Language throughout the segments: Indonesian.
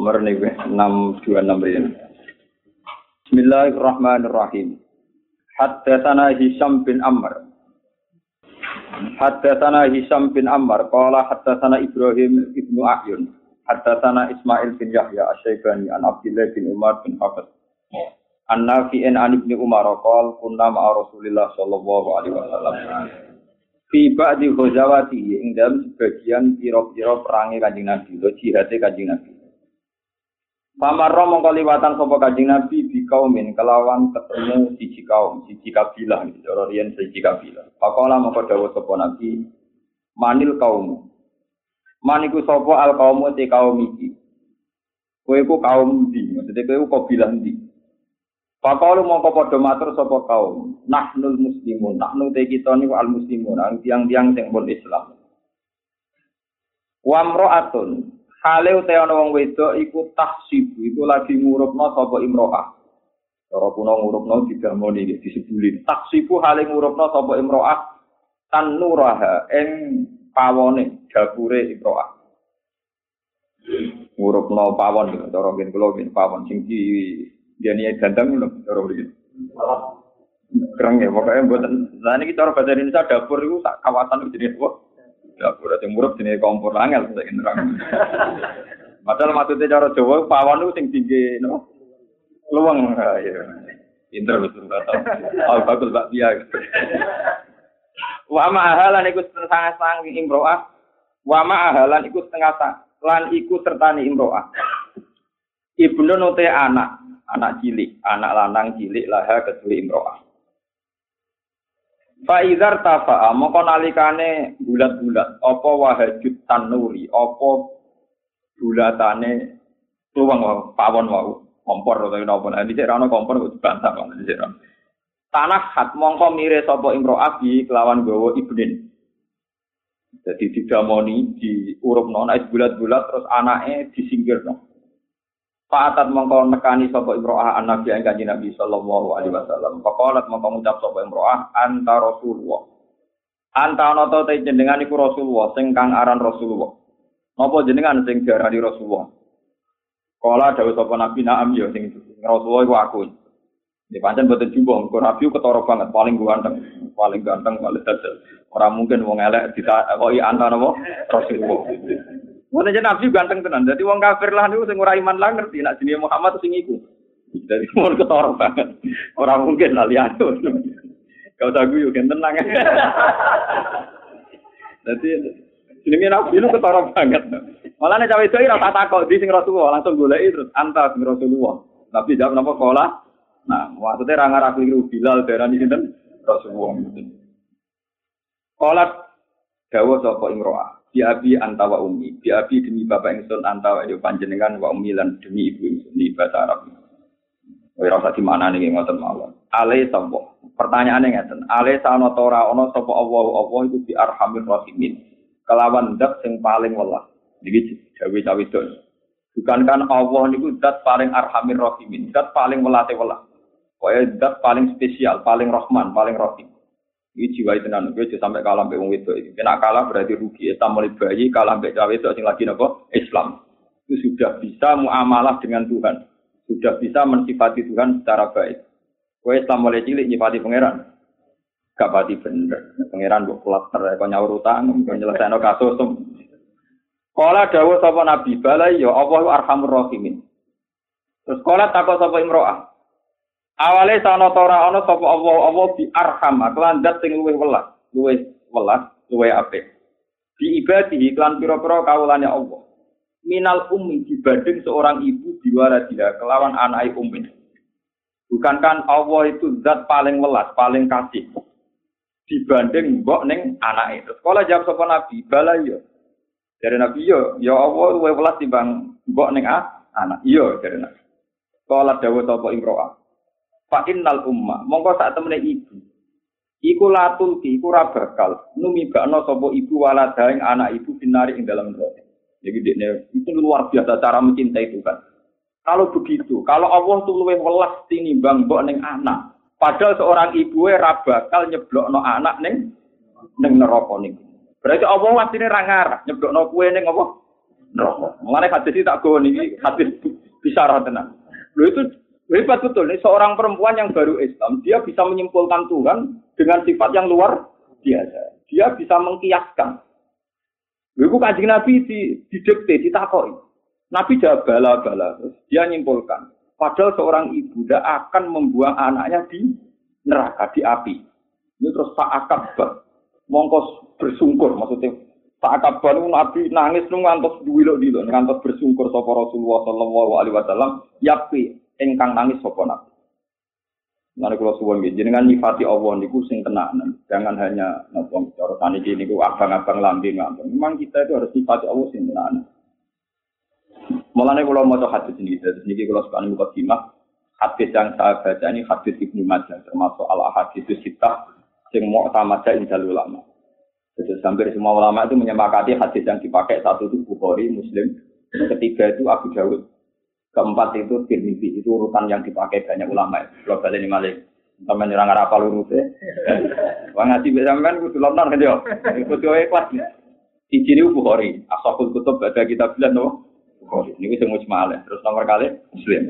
Nomor ini 626 ini. Bismillahirrahmanirrahim. Haddatsana Hisham bin Ammar. Haddatsana Hisham bin Ammar qala haddatsana Ibrahim ibnu Ayyun. Haddatsana Ismail bin Yahya Asy-Syaibani an Abdullah bin Umar bin Hafiz. An Nafi'in an Ibnu Umar qala kunna ma'a Rasulillah sallallahu alaihi wasallam. Fi ba'di ghazawati ing dalam sebagian pira-pira perangi Kanjeng Nabi, jihate Kanjeng Nabi. Pamarro mongko liwatan sapa Kanjeng Nabi bi kaumin kelawan ketemu siji kaum, siji kabilah, cara riyen siji kabilah. Pakola mongko dawuh sapa Nabi, manil kaum. Maniku sapa al kaum te kaum iki. Kowe ku kaum ndi? Maksudnya kowe ku kabilah ndi? Pakalu mongko padha matur sapa kaum, nahnul muslimun, nahnu te kita niku al muslimun, ang tiang-tiang sing pun Islam. Wa mra'atun, hale uta ana wong wedok iku tahsibu, iku lagi ngurupno sapa imro'ah. Cara kuno ngurupno digamoni iki disebulin. Tahsibu hale ngurupno sapa imro'ah tan nuraha ing pawone dapure imro'ah. Ngurupno pawon cara ngen kula ngen pawon sing di niat ganteng loh, cara begini. Kereng ya, pokoknya buatan. Nah ini cara bahasa Indonesia dapur itu tak kawasan jenis apa? Dapur yang murah jenis kompor angel saya nerang. Padahal maksudnya cara Jawa pawon itu sing tinggi, no? Luang, ya. Pinter betul kata. Oh bagus mbak Bia. Wa ma'ahalan iku setengah sang imro'ah. Wa ma'ahalan iku setengah sang. Lan iku sertani imro'ah. Ibnu nute anak anak cilik, anak lanang cilik laha kedua imro'ah. Fa'idhar tafa'a, moko nalikane bulat-bulat, apa wahajud tanuri, apa bulatane tuwang pawon wau, kompor atau nopo, nah, ini rano kompor, kok dibantah, ini rano. Tanah hat mongko mire sapa imro'ah bi kelawan gawa ibnin. Jadi didamoni, diurupno, naik bulat-bulat, terus anaknya disingkirno. Fa'atat mongko nekani sapa imro'ah an nabi ing kanjeng Nabi sallallahu alaihi wasallam. Faqalat mongko ngucap sapa imro'ah anta Rasulullah. Anta ana ta te jenengan iku Rasulullah sing kang aran Rasulullah. Napa jenengan sing diarani Rasulullah? Kala dawuh sapa Nabi na'am ya sing Rasulullah iku aku. Di pancen boten jumbo, kok Nabi ketara banget, paling ganteng, paling ganteng, paling dadel. Ora mungkin wong elek ditakoki anta napa Rasulullah. Wong aja nabi ganteng tenan. Jadi wong kafir lah niku sing ora iman lah ngerti nek jenenge Muhammad sing iku. Jadi mun ketara banget. Ora mungkin lah lihat. Kau tak guyu kan tenang. Jadi jenenge nabi itu ketara banget. Malah nek cawe itu ora takok di sing Rasulullah langsung goleki terus anta sing Rasulullah. Tapi jawab napa kola? Nah, maksudnya ra ngarah keliru Bilal darani sinten? Rasulullah. Kolat dawuh sapa imro'ah bi abi antawa umi. Bi abi demi bapak ingsun antawa yo panjenengan wa umi lan demi ibu ingsun di bahasa Arab. Ora usah di mana nih ngoten mawon. Ale sapa? Pertanyaane ngeten. Ale sana ora ana sapa Allah? Itu di arhamir rahimin. Kelawan zat sing paling welas iki jawi cawe itu bukan kan Allah niku zat paling arhamir rahimin. Zat paling welase welas Pokoknya zat paling spesial, paling rahman, paling rahim. Ini jiwa itu nanti gue sampai kalah sampai wong itu. Kena kalah berarti rugi. Islam mulai bayi kalah sampai cawe itu asing lagi nopo Islam. Itu sudah bisa muamalah dengan Tuhan. Sudah bisa mensifati Tuhan secara baik. Gue Islam mulai cilik nyifati pangeran. Gak pati bener. Pangeran buat klaster, kau nyaur utang, kau nyelesain kasus. Kala dawuh sapa Nabi balai ya Allah arhamur rahimin. Terus kala takut sapa imro'ah. Awale sana ora ana sapa Allah Allah bi arham kelan zat sing luwih welas, luwih welas, luwih apik. Di ibadihi kelan pira-pira kawulane Allah. Minal ummi dibanding seorang ibu diwara dia kelawan anak ummi. Bukankan Allah itu zat paling welas, paling kasih dibanding mbok ning anak itu. Sekolah jawab sapa Nabi, bala yo. Dari Nabi yo, ya Allah luwih welas timbang mbok ning anak. Iya dari Nabi. Sekolah dawuh sapa Imro'ah. Fa innal umma, mongko sak temene ibu. Iku latul ki, iku ra bakal numibakno sapa ibu walada ing anak ibu binari ing dalam neraka. Jadi dia itu luar biasa cara mencintai Tuhan. Kalau begitu, kalau Allah tuh luwih welas tinimbang ning anak. Padahal seorang ibu ra bakal nyeblokno anak ning ning neraka niku. Berarti Allah wasine ra ngarah nyeblokno kuwe ning apa? neraka. Mulane hadis tak go niki hadis bisyarah tenan. Lho itu hebat betul nih seorang perempuan yang baru Islam, dia bisa menyimpulkan Tuhan dengan sifat yang luar biasa. Dia bisa mengkiaskan. Itu kanjeng Nabi di didikte, ditakoi. Nabi jawab bala-bala. Dia nyimpulkan. Padahal seorang ibu tidak akan membuang anaknya di neraka, di api. Ini terus tak akab mongkos bersungkur maksudnya tak kabar nabi nangis nu ngantos duwilo dilo ngantos bersungkur sapa Rasulullah sallallahu alaihi wasallam yapi engkang nangis sapa nabi kalau suwon gitu, jenengan nyifati Allah niku sing tenanan. Jangan hanya nopo cara tani ini niku abang-abang lambi ngambang. Memang kita itu harus nyifati Allah sing tenanan. Mulane kalau mau hadis ini, dari sini kalau suka nih mukadimah, hadis yang saya baca ini hadis ibnu Majah termasuk al hadis sitah sing mau tamaja injal ulama. Jadi hampir semua ulama itu menyepakati hadis yang dipakai satu itu Bukhari, Muslim, ketiga itu Abu Dawud, keempat itu Tirmidzi itu urutan yang dipakai banyak ulama. Kalau ini malik, sama nyerang apa urutnya? Wah ngaji bisa kan kudu lomnar kan yo, kudu kelas. Di sini Bukhari, asal kutub baca kita bilang no. Bukhari, ini bisa mujmal Terus nomor kali Muslim.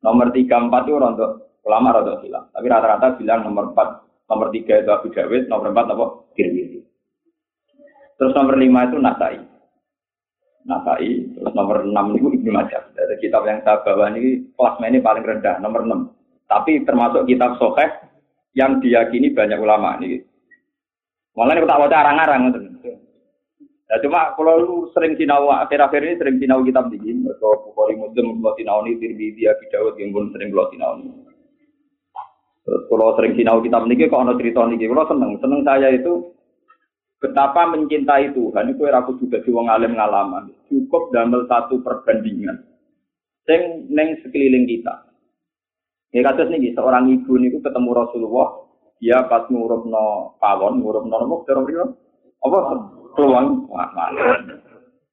Nomor tiga empat itu untuk ulama rada hilang. Tapi rata-rata bilang nomor empat Nomor tiga itu Abu Dawud, nomor empat apa? Tirmidzi. Terus nomor lima itu Nasai. Nasai, terus nomor enam itu Ibnu Majah. Dari kitab yang saya bawa ini ini paling rendah, nomor enam. Tapi termasuk kitab Soheh yang diyakini banyak ulama ini. Malah ini tak baca arang-arang. Ya cuma kalau lu sering sinau akhir-akhir ini sering sinau kitab begini, atau Bukhari Muslim, kalau sinau ini Tirmidzi, Abu Dawud yang pun sering kalau sinau ini. Terus kalau sering sinau kitab niki kok ana cerita niki, kalau seneng, seneng saya itu betapa mencintai Tuhan itu aku juga di wong alim ngalaman. Cukup damel satu perbandingan. Sing neng sekeliling kita. Ya kados niki seorang ibu niku ketemu Rasulullah, dia pas ngurupno pawon, ngurupno nopo kira Apa peluang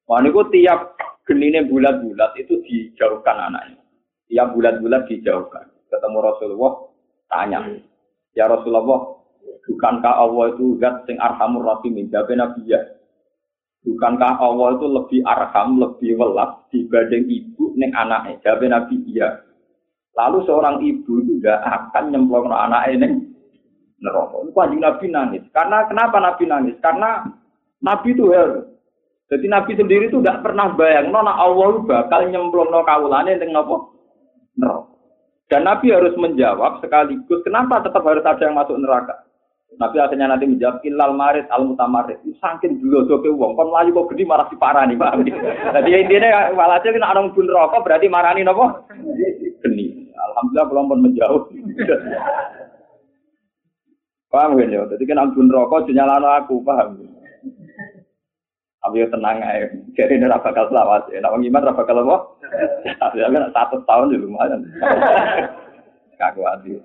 wah niku tiap genine bulat-bulat itu dijauhkan anaknya. Tiap bulat-bulat dijauhkan. Ketemu Rasulullah, Tanya, ya Rasulullah, bukankah Allah itu zat sing arhamur rahimin? Jawab Nabi ya. Bukankah Allah itu lebih arham, lebih welas dibanding ibu neng anaknya? Jawab Nabi iya. Lalu seorang ibu itu tidak akan nyemplung anaknya neng neraka. Itu anjing Nabi nangis. Karena kenapa Nabi nangis? Karena Nabi itu harus. Jadi Nabi sendiri itu tidak pernah bayang, nona Allah bakal nyemplung no kaulane neng nopo neraka. Dan Nabi harus menjawab sekaligus kenapa tetap harus ada yang masuk neraka. Nabi akhirnya nanti menjawab ilal marid al mutamarid. Saking dulu joke wong kon melayu kok gede marah si parah nih paham. Jadi intinya walhasil nek orang pun rokok berarti marani nopo? Geni. Alhamdulillah kalau pun menjauh. paham kan ya? Jadi kan ampun rokok nyalano aku paham. Tapi ya tenang aja. Jadi ini rasa bakal selamat. Ya, nak iman rasa bakal apa? Ya kan satu tahun ya lumayan. Kaku hati.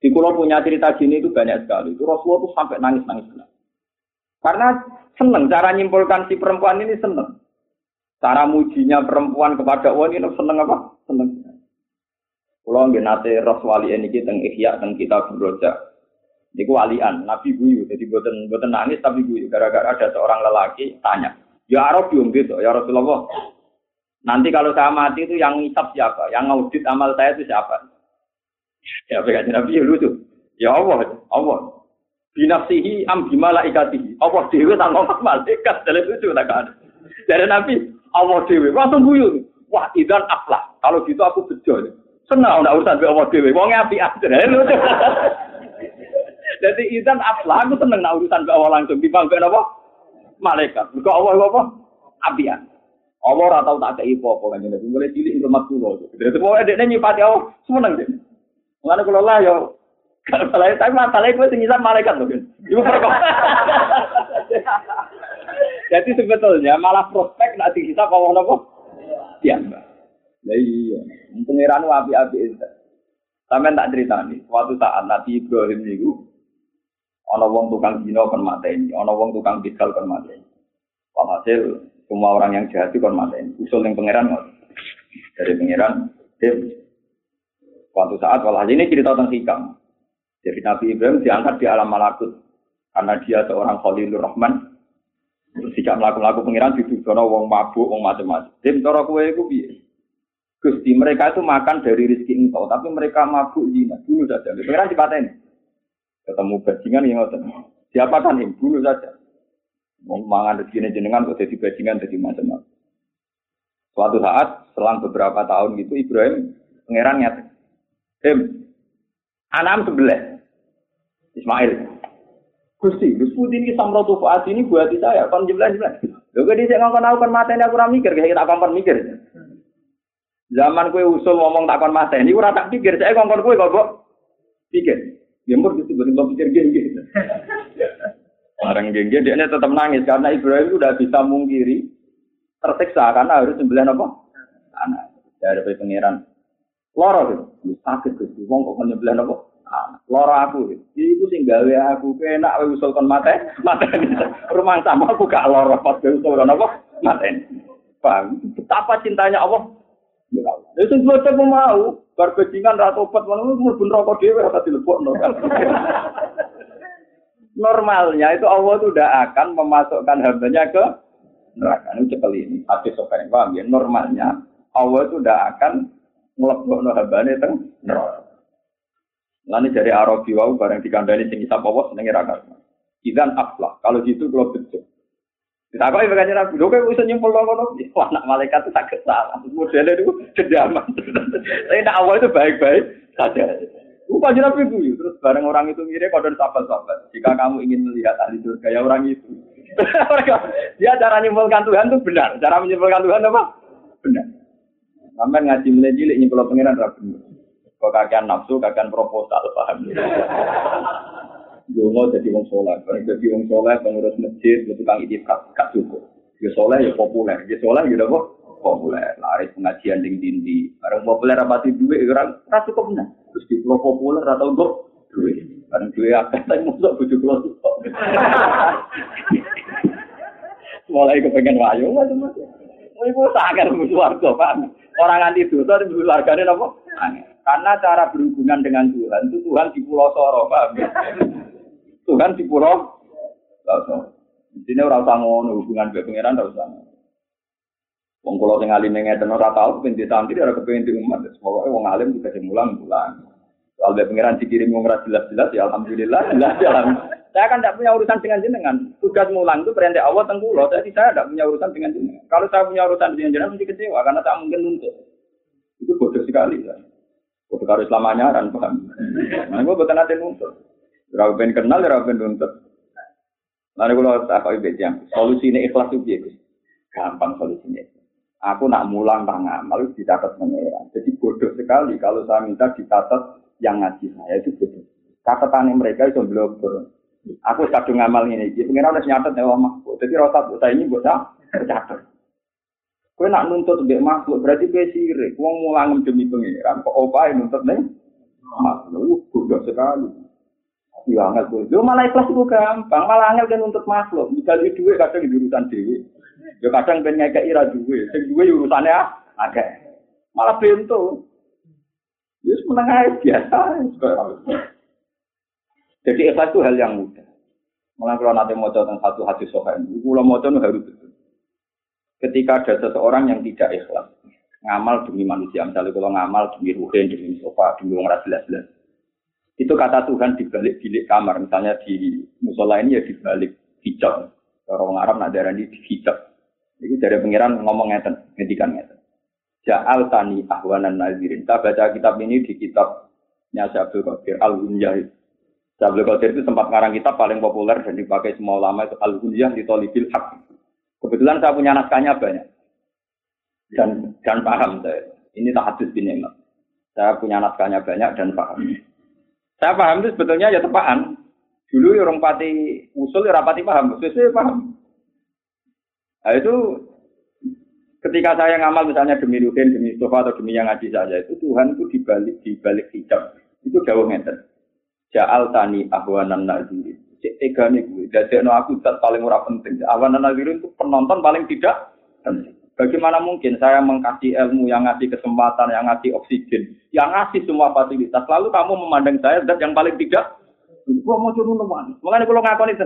Di kulo punya cerita gini itu banyak sekali. Itu Rasulullah tuh sampai nangis-nangis. Karena seneng cara nyimpulkan si perempuan ini seneng. Cara mujinya perempuan kepada Allah ini seneng apa? Seneng. Kulo nggih nate Rasulullah ini kita ihya teng kita berojak. Niku walian, Nabi guyu. Jadi buatan buatan nangis tapi guyu. Gara-gara ada seorang lelaki tanya, ya Arab biung gitu, ya Rasulullah. Nanti kalau saya mati itu yang ngisap siapa? Yang ngaudit amal saya itu siapa? Ya begitu Nabi ya lucu. Ya Allah, Allah. Binafsihi am bimalaikatihi. Allah dewi tanggung malaikat. Dalam lucu tak ada. Dari Nabi, Allah dewi. Langsung guyu. Wah, idan aflah. Kalau gitu aku bejo. Senang udah urusan Allah dewi. Wongnya api aja. Lucu. Jadi izan aflah aku seneng nak urusan ke Allah langsung dibanggain apa? Malaikat. Ke Allah apa? Apian. Allah ora tau tak kei apa kan jadi mulai cilik rumah kula. Jadi pokoke dekne nyipati Allah seneng deh. Mulane kula lah yo kalau salah tapi masalahnya gue tinggal malaikat loh kan. Ibu. Jadi sebetulnya malah prospek nanti kita kalau nopo ya mbak. Nah iya, pengiran api-api itu. Sampai tak cerita nih, suatu saat Nabi Ibrahim itu Ono wong tukang dino kon mateni, ono wong tukang bidal kon mateni. Walhasil semua orang yang jahat itu kon mateni. Usul yang pangeran dari pangeran Tim. Suatu saat walhasil ini cerita tentang hikam. Jadi Nabi Ibrahim diangkat di alam malakut karena dia seorang Khalilur Rahman. Terus tidak melaku-laku pengiran didudono wong mabuk, wong macam-macam. Dim cara kowe iku piye? Gusti mereka itu makan dari rezeki engkau, tapi mereka mabuk zina. Dulu saja. Pengiran dipaten. Ketemu bajingan yang ngoten. Siapa kan yang dulu saja. Mau mangan rezeki jenengan kok jadi bajingan jadi macam-macam. Suatu saat selang beberapa tahun gitu Ibrahim pangeran nyata. Dim, anam sebelah. Ismail. Gusti, Gus Putih ini samrotu faat ini buat saya, kon jelas jelas. Lho kok dhisik ngongkon aku kon mateni aku ora mikir, kayak tak kon mikir. Zaman kue usul ngomong tak kon mateni ora tak pikir, saya ngongkon kue kok pikir. Ya mur Gusti boten pikir gini. Orang gengge dia tetap nangis karena Ibrahim udah bisa mungkiri tersiksa karena harus sembilan apa? Anak dari pangeran. Loro gitu, sakit gitu. Wong kok menyembelih apa? Lora aku, itu sing gawe aku enak wae usul kon mate, mate rumah sama aku gak loro pas gawe usul kon apa? Mate. Paham? Betapa cintanya Allah. Ya sing bocah mau, bar bajingan ra tobat ngono mlebu neraka dhewe ora dilebokno. Normalnya itu Allah itu udah akan memasukkan hambanya ke neraka. Ini cekel ini, hadis sopan paham ya. Normalnya Allah itu udah akan ngelebokno hambanya teng neraka. Lalu dari Arabi wau bareng dikandani sing isap apa senenge ra karena. Idan aflah. Kalau gitu kalau betul. Ditakoi makanya Nabi, lho kowe bisa nyimpul ngono. Wah, nak malaikat itu sakit salah. Modelnya itu kejaman. Tapi nak awal itu baik-baik saja. Bukan Nabi itu. Terus bareng orang itu mirip pada sahabat-sahabat. Jika kamu ingin melihat ahli surga ya orang itu. Dia cara nyimpulkan Tuhan itu benar. Cara menyimpulkan Tuhan apa? Benar. Sampai ngaji mulai cilik nyimpul pengiran benar. Kok kakean nafsu, kakean proposal, paham? Dungo jadi wong soleh, kalau jadi wong soleh, pengurus masjid, itu kang itikaf, gak cukup. Ya soleh ya populer, ya soleh ya apa? Populer, lari pengajian ding dindi. Barang populer apa sih duit, orang rasa cukup benar. Terus di pulau populer atau enggak duit. Barang duit apa? Tapi masuk bujuk cukup. Mulai kepengen wayu macam-macam. Ibu sakit musuh warga, paham? Orang anti dosa, musuh warganya apa? Karena cara berhubungan dengan Tuhan itu Tuhan di Pulau Soro, ya? Tuhan di Pulau Soro. Di sini orang ngono hubungan dengan pangeran ora usah. Wong kula sing alim ngeten ora di santri ora kepen di umat. Pokoke wong alim juga sing mulang mulang. Soal pangeran dikirim wong jelas-jelas ya alhamdulillah jelas ya Saya kan tidak punya urusan dengan jenengan. Tugas mulang itu perintah Allah tengkulo. Jadi saya tidak punya urusan dengan jenengan. Kalau saya punya urusan dengan jenengan mesti kecewa karena tak mungkin nuntut. Itu bodoh sekali. Ya. Kudu karo Islam anyaran paham. Nah, gue bukan nanti nuntut. Ora ben kenal, ora ben nuntut. Lalu kalau tak kau yang solusi ini ikhlas itu. Gampang solusinya. Aku nak mulang tangan, malu dicatat mengira. Jadi bodoh sekali kalau saya minta dicatat yang ngaji saya itu bodoh. Catatan mereka itu belum Aku kadung ngamal ini, pengira udah nyatet ya Allah Jadi rasa saya ini buat saya catat. Kowe nak nuntut mbek makhluk berarti kowe sirik. Wong mulang demi pangeran kok opae nuntut ning makhluk bodoh sekali. Ya angel kowe. Yo malah ikhlas itu gampang, malah angel kan nuntut makhluk. Misalnya duit kadang di urusan dhewe. Yo kadang ben ngekeki ra duwe. Sing duwe urusane ah akeh. Malah bento. Ya menengah biasa. Jadi ikhlas itu hal yang mudah. Malah kalau nanti mau tentang satu hadis sohain, kalau mau harus betul ketika ada seseorang yang tidak ikhlas ngamal demi manusia misalnya kalau ngamal demi ruhen demi sofa demi orang jelas-jelas itu kata Tuhan di balik bilik kamar misalnya di musola ini ya di balik hijab orang Arab nak darah di hijab itu dari pengiran ngomong ngeten ngedikan ngeten Ja'al tani ahwanan nazirin. Kita baca kitab ini di kitabnya Syabdul Qadir Al-Hunyah. Syabdul Qadir itu sempat ngarang kitab paling populer dan dipakai semua ulama itu Al-Hunyah di Tolibil Haq. Kebetulan saya punya naskahnya banyak. Dan dan paham saya. Ini tak hadis bin Imam. Saya punya naskahnya banyak dan paham. Saya paham itu sebetulnya ya tepaan. Dulu ya orang pati usul ya rapati paham. Sesuai paham. Nah itu ketika saya ngamal misalnya demi Ruhin, demi Mustafa atau demi yang ngaji saja itu Tuhan itu dibalik dibalik hijab itu jauh meter. Ja'al tani ahwanan nazirin cek nih gue. Jadi no aku tak paling murah penting. Awan nazirin itu penonton paling tidak penting. Bagaimana mungkin saya mengkasih ilmu yang ngasih kesempatan, yang ngasih oksigen, yang ngasih semua fasilitas, lalu kamu memandang saya zat yang paling tidak? Gua mau curun teman. Makanya kalau ngakon itu,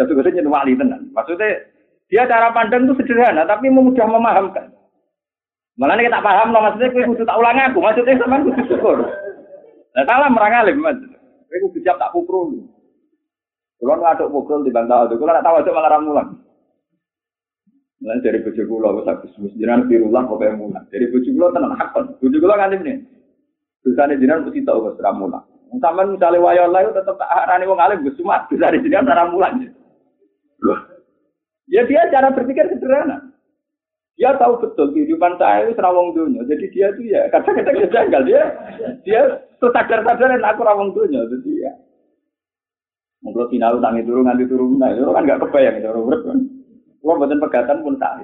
jadi gue wali tenan. Maksudnya Dia cara pandang itu sederhana, tapi mudah memahamkan. Malah kita paham, no, maksudnya gue kudu tak ulang aku, maksudnya sama kudu syukur. Nah, salah merang alim, mas. Kudu siap tak pukul. Kalau ngaduk pukul di bantah itu, kalau nggak tahu itu malah ramulan. Nah, dari bojo kula wis agus wis jenengan birullah kok mulan. Dari bojo kula tenan hakon. Bojo kula nganti meneh. Dosane jenengan mesti tau wis ramulan. Sampeyan misale wayo Allah tetep tak arani wong alim Gus Sumat, dosane ramulan. Loh. Ya dia cara berpikir sederhana. Dia tahu betul kehidupan saya itu rawong dunia. Jadi dia tuh ya kadang-kadang janggal dia. Dia sadar-sadar aku rawong dunia. Jadi ya. Mungkin final tangi turun nganti turun, nah itu kan nggak kebayang itu urip kan. Kalau buatan pegatan pun tak.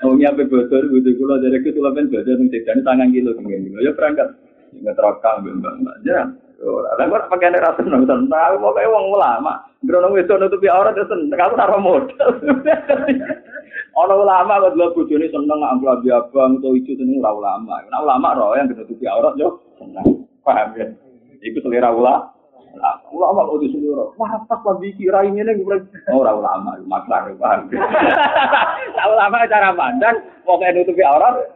Oh apa bocor, butuh kulo dari itu kan bocor nih tangan kilo ya berangkat nggak terakam bembang mbak jarang. Ada gue pakai rasa nong tahu mau kayak uang ulama. Grono itu nutupi aurat ya sen, kamu naruh modal. Ono ulama kok dulu bojone seneng amplop abang atau itu seneng ora ulama. Nah ulama roh yang nutupi aurat yo seneng. Paham ya? Iku selera ulama. Ulama kok disuruh, wah pas lagi kira ini nih, orang ulama, maklar, paham. ulama cara pandang, kayak nutupi aurat,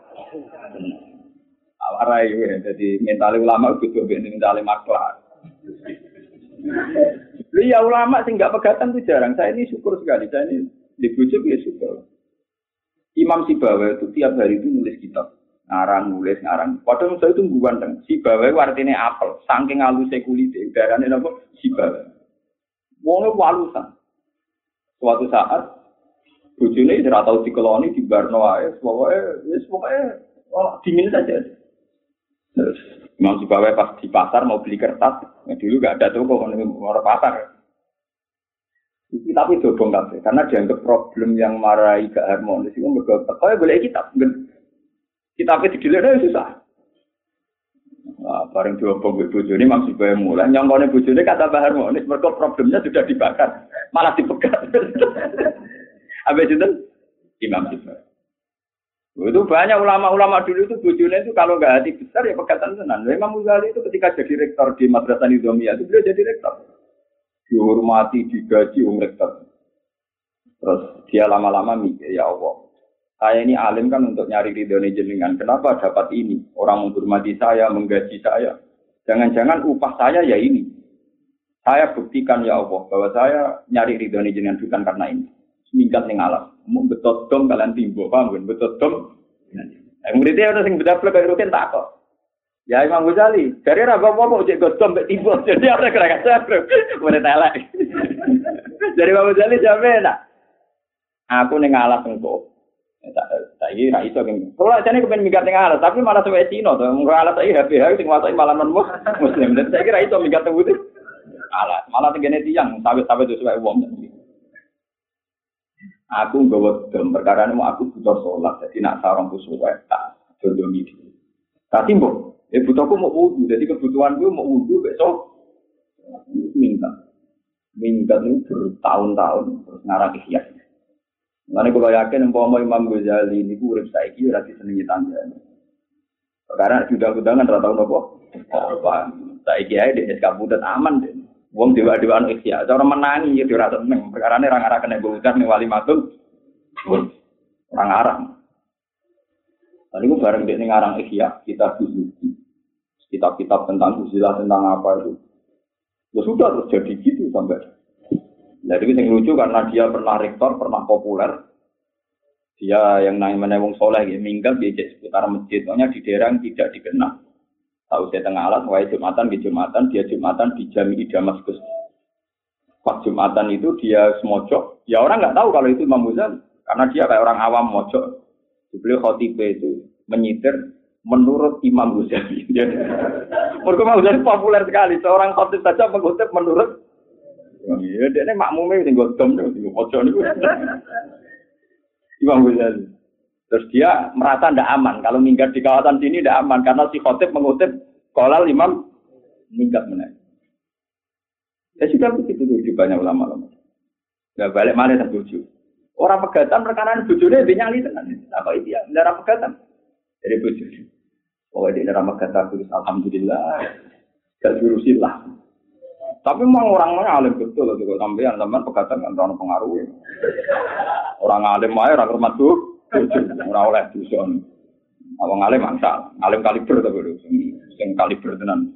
awarai ya, jadi mental ulama gitu, biar mental maklar. Iya ulama sih nggak pegatan tuh jarang. Saya ini syukur sekali, saya ini di bujuk ya syukur. Imam Sibawa itu tiap hari itu nulis kitab ngarang nulis ngarang. Padahal saya itu ganteng. Si bawa artinya apel. Saking halusnya kulitnya. Udaranya apa? Si bawa. Wongnya walusan. Suatu saat bojone tidak tahu di koloni di Barno ae, pokoknya, pokoknya oh, dingin saja. Terus Imam Sibawa pas di pasar mau beli kertas, ya dulu gak ada toko orang pasar. Tapi dobong kabeh karena dianggap problem yang marahi gak harmonis itu mergo kaya boleh kitab. Kita apa didilik susah. Nah, bareng diobong ibu bojone maksud gue mulai nyongkone bojone kata bahar harmonis mereka problemnya sudah dibakar malah dipegat. Habis itu Imam Sibawai. Itu banyak ulama-ulama dulu itu bojone itu kalau nggak hati besar ya pegatan tenan. Imam Ghazali itu ketika jadi rektor di Madrasah Nizamiyah itu beliau jadi rektor. Dihormati, digaji um rektor. Terus dia lama-lama mikir, ya Allah, saya ini alim kan untuk nyari ridho jenengan. Kenapa dapat ini? Orang menghormati saya, menggaji saya. Jangan-jangan upah saya ya ini. Saya buktikan ya Allah bahwa saya nyari ridho jenengan bukan karena ini. Minggat ning alam. Mau betot dom kalian timbo, paham kan? Betot dom. Yang muridnya ada yang bedaplek kayak rukin tak kok. Ya Imam Ghazali, dari raga apa mau cek godom mbek tiba. Jadi apa kira kira bro. Mulai telek. Dari Imam Ghazali jawabnya nak. Aku ning alas engko. Saya ra iso kene. Kalau jane kepen minggat ning alas, tapi malah suwe Cina to. Mung alas iki HP HP sing wasai malah non muslim. Dan saya kira iso minggat teng alas. Malah tengene tiyang sawit-sawit sesuai wong. Aku nggawa dem perkara mau aku butuh sholat, jadi nak sarong kusuwe tak jodoh iki. Tapi mbok, eh butuhku mau wudhu, jadi kebutuhan gue mau wudhu besok minta. Minta itu bertahun-tahun terus ngarang ikhya. Mana kalau yakin umpama Imam Ghazali ini urip saiki ora disenengi tangga. Karena sudah undangan ora tau nopo. Apa? Saiki ae di SK aman deh. Wong dewa-dewaan ikhya, cara menangi ya ora seneng. Perkarane ora ngarah kena bocah ning wali matung. Ora ngarang. Lalu gue bareng dia ngarang ikhya, kita buzuki. Kitab-kitab tentang usilah tentang apa itu. Ya sudah terus jadi gitu sampai jadi yang lucu karena dia pernah rektor, pernah populer. Dia yang namanya wong soleh, ya, minggat di seputar masjid. Pokoknya di daerah yang tidak dikenal. Tahu saya tengah alat, wahai Jumatan di Jumatan, dia Jumatan di Jami Damaskus. Pas Jumatan itu dia semojok. Ya orang nggak tahu kalau itu Imam Ghazali. Karena dia kayak orang awam mojok. Beliau khotibah itu menyitir menurut Imam Ghazali. Mereka Imam Ghazali populer sekali. Seorang khotib saja mengutip menurut Iya, dia ini makmumnya sing godom ojo niku. Imam Ghazali. Terus dia merasa tidak aman kalau minggat di kawasan sini tidak aman karena si khotib mengutip kolal imam minggat mana. Ya sudah begitu di banyak ulama-ulama. Gak balik mana dan tujuh. Orang pegatan rekanan bujurnya dia nyali. Apa itu ya? Darah pegatan. Jadi bujur. Oh, di dalam pegatan tulis alhamdulillah. Gak jurusilah. Tapi memang orangnya alim betul loh sampean teman pegatan kan orang pengaruh. Orang alim aja orang hormat tuh, orang oleh dusun. Awang alim mangsa, alim kaliber tapi itu, sing kaliber tenan.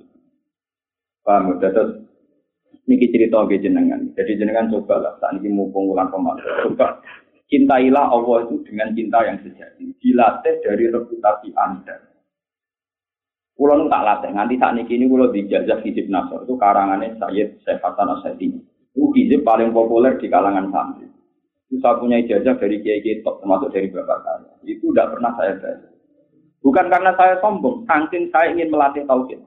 Paham? Terus niki cerita ke jenengan. Jadi jenengan coba lah, saat ini mumpung bulan Ramadan, coba cintailah Allah itu dengan cinta yang sejati. Dilatih dari reputasi Anda. Kulo nu tak latih nganti saat ini ini kulo dijajah hizib nasor itu karangannya Sayyid Syekh Hasan Asyadi. Itu paling populer di kalangan santri. Itu saya punya ijazah dari kiai kiai termasuk dari bapak saya. Itu tidak pernah saya baca. Bukan karena saya sombong, saking saya ingin melatih tauhid.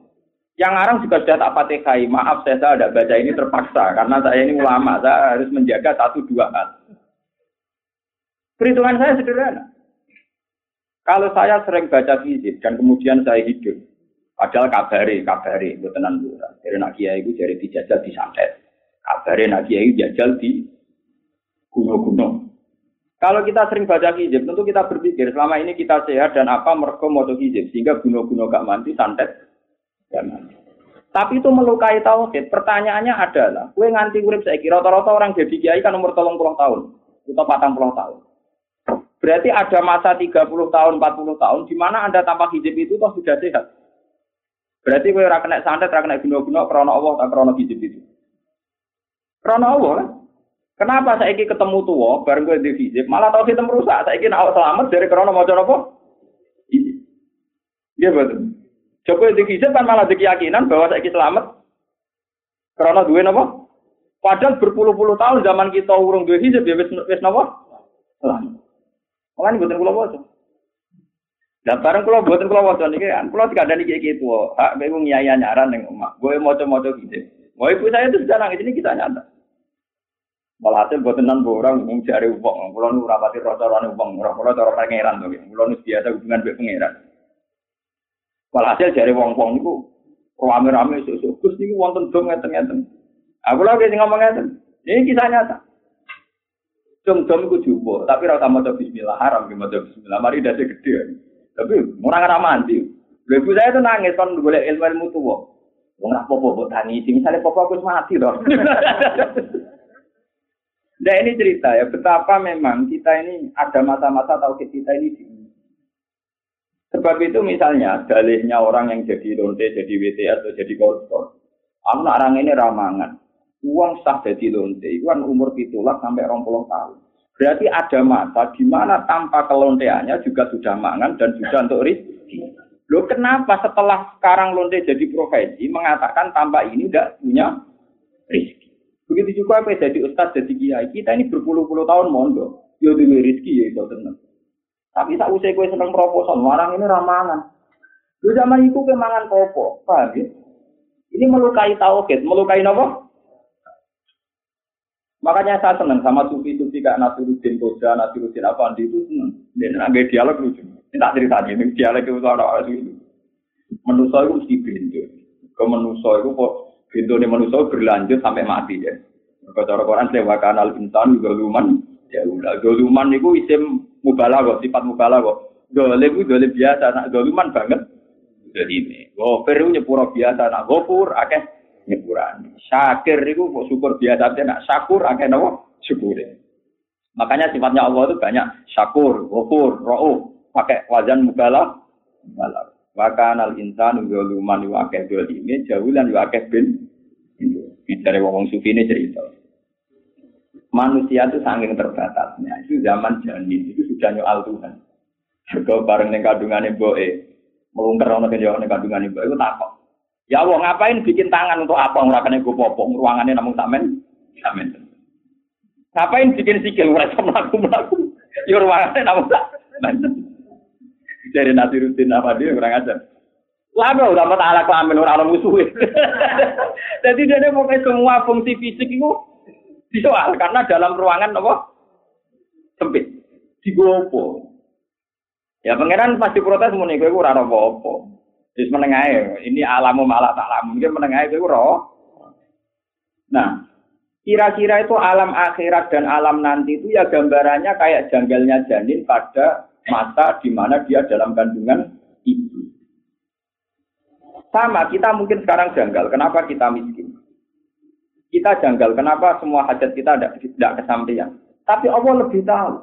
Yang orang juga sudah tak fatihai. Maaf saya, saya tidak baca ini terpaksa karena saya ini ulama, saya harus menjaga satu dua hal. Perhitungan saya sederhana. Kalau saya sering baca hizib dan kemudian saya hidup, Padahal kabari, kabari, itu tenan bukan. Dari nak kiai itu jadi dijajal di santet. Kabari nak kiai jajal di gunung-gunung. Kalau kita sering baca hijab, tentu kita berpikir selama ini kita sehat dan apa mereka mau hijab sehingga gunung-gunung gak mati, santet mati. Tapi itu melukai tauhid. Pertanyaannya adalah, kue nganti urip saya kira rata-rata orang jadi kiai kan umur tolong puluh tahun atau patang puluh tahun. Berarti ada masa 30 tahun, 40 tahun di mana Anda tanpa hijab itu toh sudah sehat. Berarti kowe ora kena santet, ora kena guna-guna Allah tak hijab itu. Krana Allah? Kenapa saya ini ketemu tua, bareng gue di hijab, malah tau kita merusak. Saya ini awak selamat dari krana mau apa? Iya betul. Coba di hijab kan malah di keyakinan bahwa saya ini selamat. Krana duwe napa? Padahal berpuluh-puluh tahun zaman kita urung duwe hijab ya wis wis napa? Selamat. Makanya buatan kula bocor. Lah bareng kula mboten kula waca niki kan, kula dikandani iki iki tuwa. Hak kowe nyai nyaran ning omah. Kowe maca-maca gitu. Mau ibu saya itu sudah nangis ini kita nyata. Malah hasil buat tenan orang ngomong cari uang, kulo nu rapati rocorane uang, kulo cara pangeran to, kulo nu biasa hubungan mbek pangeran. hasil cari uang-uang itu rame-rame susu, Gus niku wonten dong ngeten-ngeten. Aku lagi ngomong ngeten. Ini kisah nyata. Dom-dom iku jumbo, tapi ora maca bismillah haram ki maca bismillah. Mari dadi gede. Tapi orang ora mandi. Ibu saya itu nangis kan boleh ilmu ilmu tua. Wong apa-apa mbok tangisi, misalnya papa aku mati loh. Nah ini cerita ya, betapa memang kita ini ada masa-masa tauhid kita ini di Sebab itu misalnya dalihnya orang yang jadi lonte, jadi WT atau jadi koruptor. Aku nak orang ini ramangan. Uang sah jadi lonte, itu kan umur pitulah sampai rompolong tahun. Berarti ada masa di mana tanpa kelonteannya juga sudah mangan dan juga untuk rezeki. Loh kenapa setelah sekarang lonte jadi profesi mengatakan tanpa ini tidak punya rezeki? Begitu juga apa jadi ustadz jadi kiai kita ini berpuluh-puluh tahun mondok, ya dulu rezeki ya itu tenang. Tapi saat usia gue seneng proposal, orang ini ramangan. Lu zaman itu kemangan popo, paham ya? Ini melukai tauhid, melukai apa? Makanya saya senang sama sufi-sufi kayak Nasiruddin Koda, Nasiruddin Afandi itu senang. Dan agak dialog lucu. Ini tak cerita ini, dialog itu ada itu. Manusia itu mesti bintu. Ke manusia itu kok bintu ini manusia berlanjut sampai mati ya. Kalau cara Quran sewa kanal insan juga luman. Ya udah, luman itu isim mubalah kok, sifat mubalah kok. Dolim itu dolim biasa, nak doluman banget. Jadi ini, gofir itu nyepura biasa, nak gofur, akeh nyepuran. Syakir itu kok syukur biasa aja nak syakur akeh nawa syukur. Makanya sifatnya Allah itu banyak syakur, ghafur, ra'uf, pakai wajan mugalah, mugalah. Maka al insan zaluman wa akeh ini jaulan wa akeh bin. Bicara wong sufi ini cerita. Manusia itu saking terbatasnya. Itu zaman janin itu sudah nyoal Tuhan. Juga bareng dengan kandungan ibu eh melungker orang kejauhan kandungan ibu itu takut. Ya Allah, ngapain bikin tangan untuk apa? Ngurakannya gue popong, ruangannya namun samen, samen. Ngapain bikin sikil, mereka melaku melaku. Ya ruangannya namun samen. Dari nasi rutin apa dia kurang ajar. Lama udah mata ala kelamin orang orang musuh. Jadi dia mau semua fungsi fisik itu disoal karena dalam ruangan apa sempit, digopo. Ya pangeran pasti protes nih gue ora apa-apa. Jadi menengah ini alamu malah tak alam mungkin menengah itu roh. Nah, kira-kira itu alam akhirat dan alam nanti itu ya gambarannya kayak janggalnya janin pada masa di mana dia dalam kandungan ibu. Sama, kita mungkin sekarang janggal. Kenapa kita miskin? Kita janggal, kenapa semua hajat kita tidak, tidak kesampaian. Tapi Allah lebih tahu.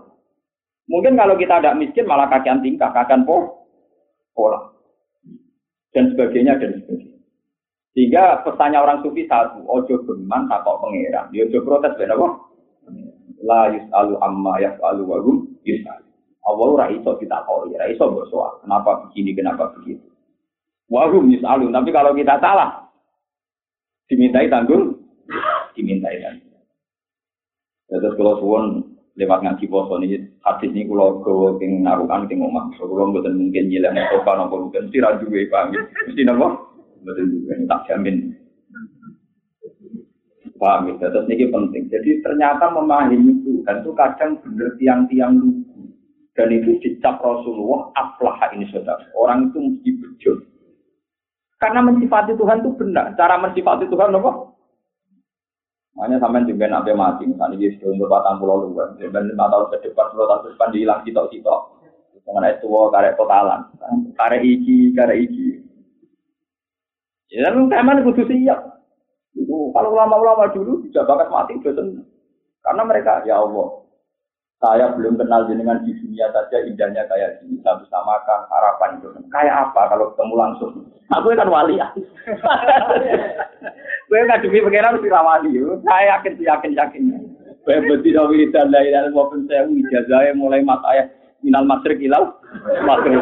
Mungkin kalau kita tidak miskin malah kakian tingkah, kakian po, pola. Dan sebagainya, dan sebagainya. Sehingga pesannya orang sufi satu, ojo beman takok pangeran. Dia ojo protes beda apa? La yus'alu amma yas'alu wa hum yus'alu. Allah ora iso ditakoni, ora iso mbok soal. Kenapa begini, kenapa begitu. Wa hum yus'alu. Tapi kalau kita salah, dimintai tanggung dimintai kan. Terus kalau suwon lewat ngaji poso ini hadis ini kalau gawa king narukan king omah kalau mboten mungkin nyilang sofa nopo mungkin mesti ra duwe paham mesti napa mboten duwe tak jamin paham ya terus ini penting jadi ternyata memahami itu dan itu kadang bener tiang-tiang lugu dan itu dicap Rasulullah aflaha ini saudara orang itu mesti bejo karena mensifati Tuhan itu benar cara mensifati Tuhan apa Makanya sampai juga nabi mati, misalnya sudah umur batang pulau luar, dan lima tahun ke depan, sepuluh tahun ke depan dihilang sitok-sitok. Mengenai tua karek totalan, karek iki, karek iki. Ya kan teman kudu siap. Itu kalau lama-lama dulu bisa bakat mati betul. Karena mereka ya Allah, saya belum kenal jenengan di dunia saja indahnya kayak gini. Saya bisa makan harapan itu. Kayak apa kalau ketemu langsung? Aku kan wali ya. Gue demi pengiran mesti rawani. Saya yakin, yakin, yakin. Gue berarti dawi dan lain dan maupun saya ijazahnya mulai mata ayah minal masrik ilau masrik.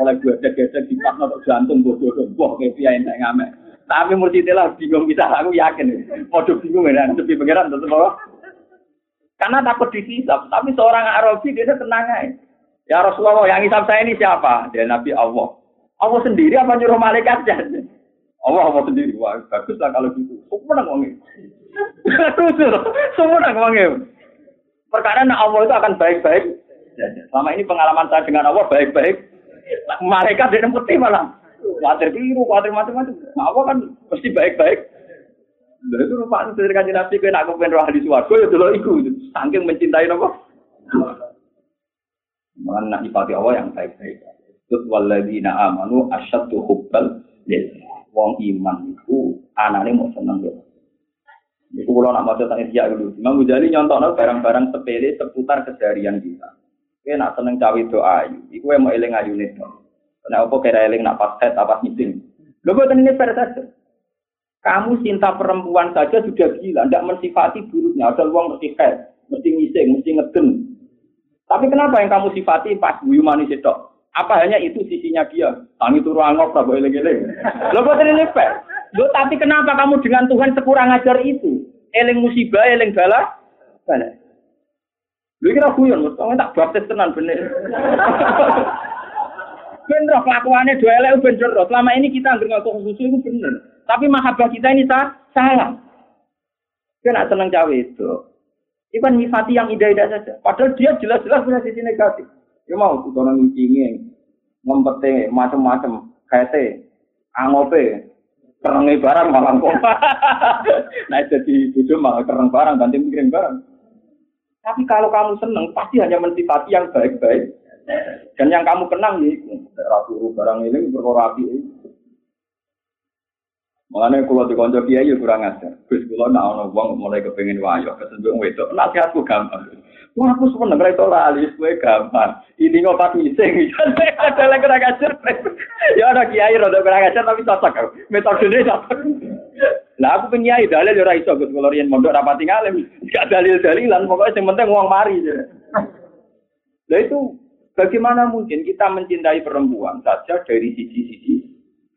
Oleh gue gedek di pas untuk jantung bodoh bodoh kayak yang tak ngamek. Tapi mesti lah bingung kita aku yakin. Podo bingung ya, demi pengiran tetap karena takut dihisap. Tapi seorang Arabi dia tenang aja. Ya Rasulullah yang hisap saya ini siapa? Dia Nabi Allah. Allah sendiri apa nyuruh malaikat Allah Allah sendiri. Wah, bagus lah kalau gitu. Semua nang wangi. Terus, semua nang wangi. Perkara nak Allah itu akan baik-baik. Selama ini pengalaman saya dengan Allah baik-baik. Mereka tidak putih malah. Khawatir biru, khawatir macam-macam. Nah, Allah kan mesti baik-baik. Lalu itu rupa dari kanji nabi kena aku pengen roh di suarga ya dulu iku. Saking mencintai nopo. Mengenai nak nyipati Allah yang baik-baik. Terus waladina amanu asyaddu hubbal lillah wong iman itu anane mau seneng ya. Itu kalau nak maca tanya dia dulu. Imam Ghazali nyontono barang-barang sepele seputar keseharian kita. Oke, nak seneng cawe doa ayu. Iku mau eling ayu nih dong. Kenapa kira eling nak pas head apa meeting? Buat ini fair saja. Kamu cinta perempuan saja sudah gila, tidak mensifati buruknya. Ada uang mesti head, mesti ngising, mesti ngeden. Tapi kenapa yang kamu sifati pas buyu manis itu? Apa hanya itu sisinya dia? Tangi turu angop, tak boleh eling Lo kok ini fair? Lo tapi kenapa kamu dengan Tuhan sekurang ajar itu? Eling musibah, eling bala, bala. Lu kira guyon, kamu tak baptis tenan bener. bener kelakuannya dua elek bener. Selama ini kita nggak ngaku susu itu bener. Tapi mahabbah kita ini salah. Kena seneng cawe itu. Itu kan nyifati yang indah-indah saja. Padahal dia jelas-jelas punya sisi negatif. Ya mau kudono ngicinge, ngempete macam-macam, kaite, angope, kerengi barang malah kok. nah jadi bojo malah kereng barang, ganti mikirin barang. Tapi kalau kamu seneng, pasti hanya mensifati yang baik-baik. Dan yang kamu kenang nih, ratu barang ini berkorapi. Mengenai kalau di konco kiai ya kurang ajar. Gus kalau nak ono wong mulai kepengen wayo, kesenjuk wedok. Nasihatku gampang. Wah, aku seneng ra itu lali, gue gampang. Ini kok pas ngising, ada lagi kurang ajar. Ya ada kiai rada kurang ajar tapi cocok. Metodenya cocok. Lah aku pengen kiai dalil ora iso Gus kalau riyen mondok rapati ngalim. Gak dalil-dalilan, pokoknya yang penting uang mari. Lah itu bagaimana mungkin kita mencintai perempuan saja dari sisi-sisi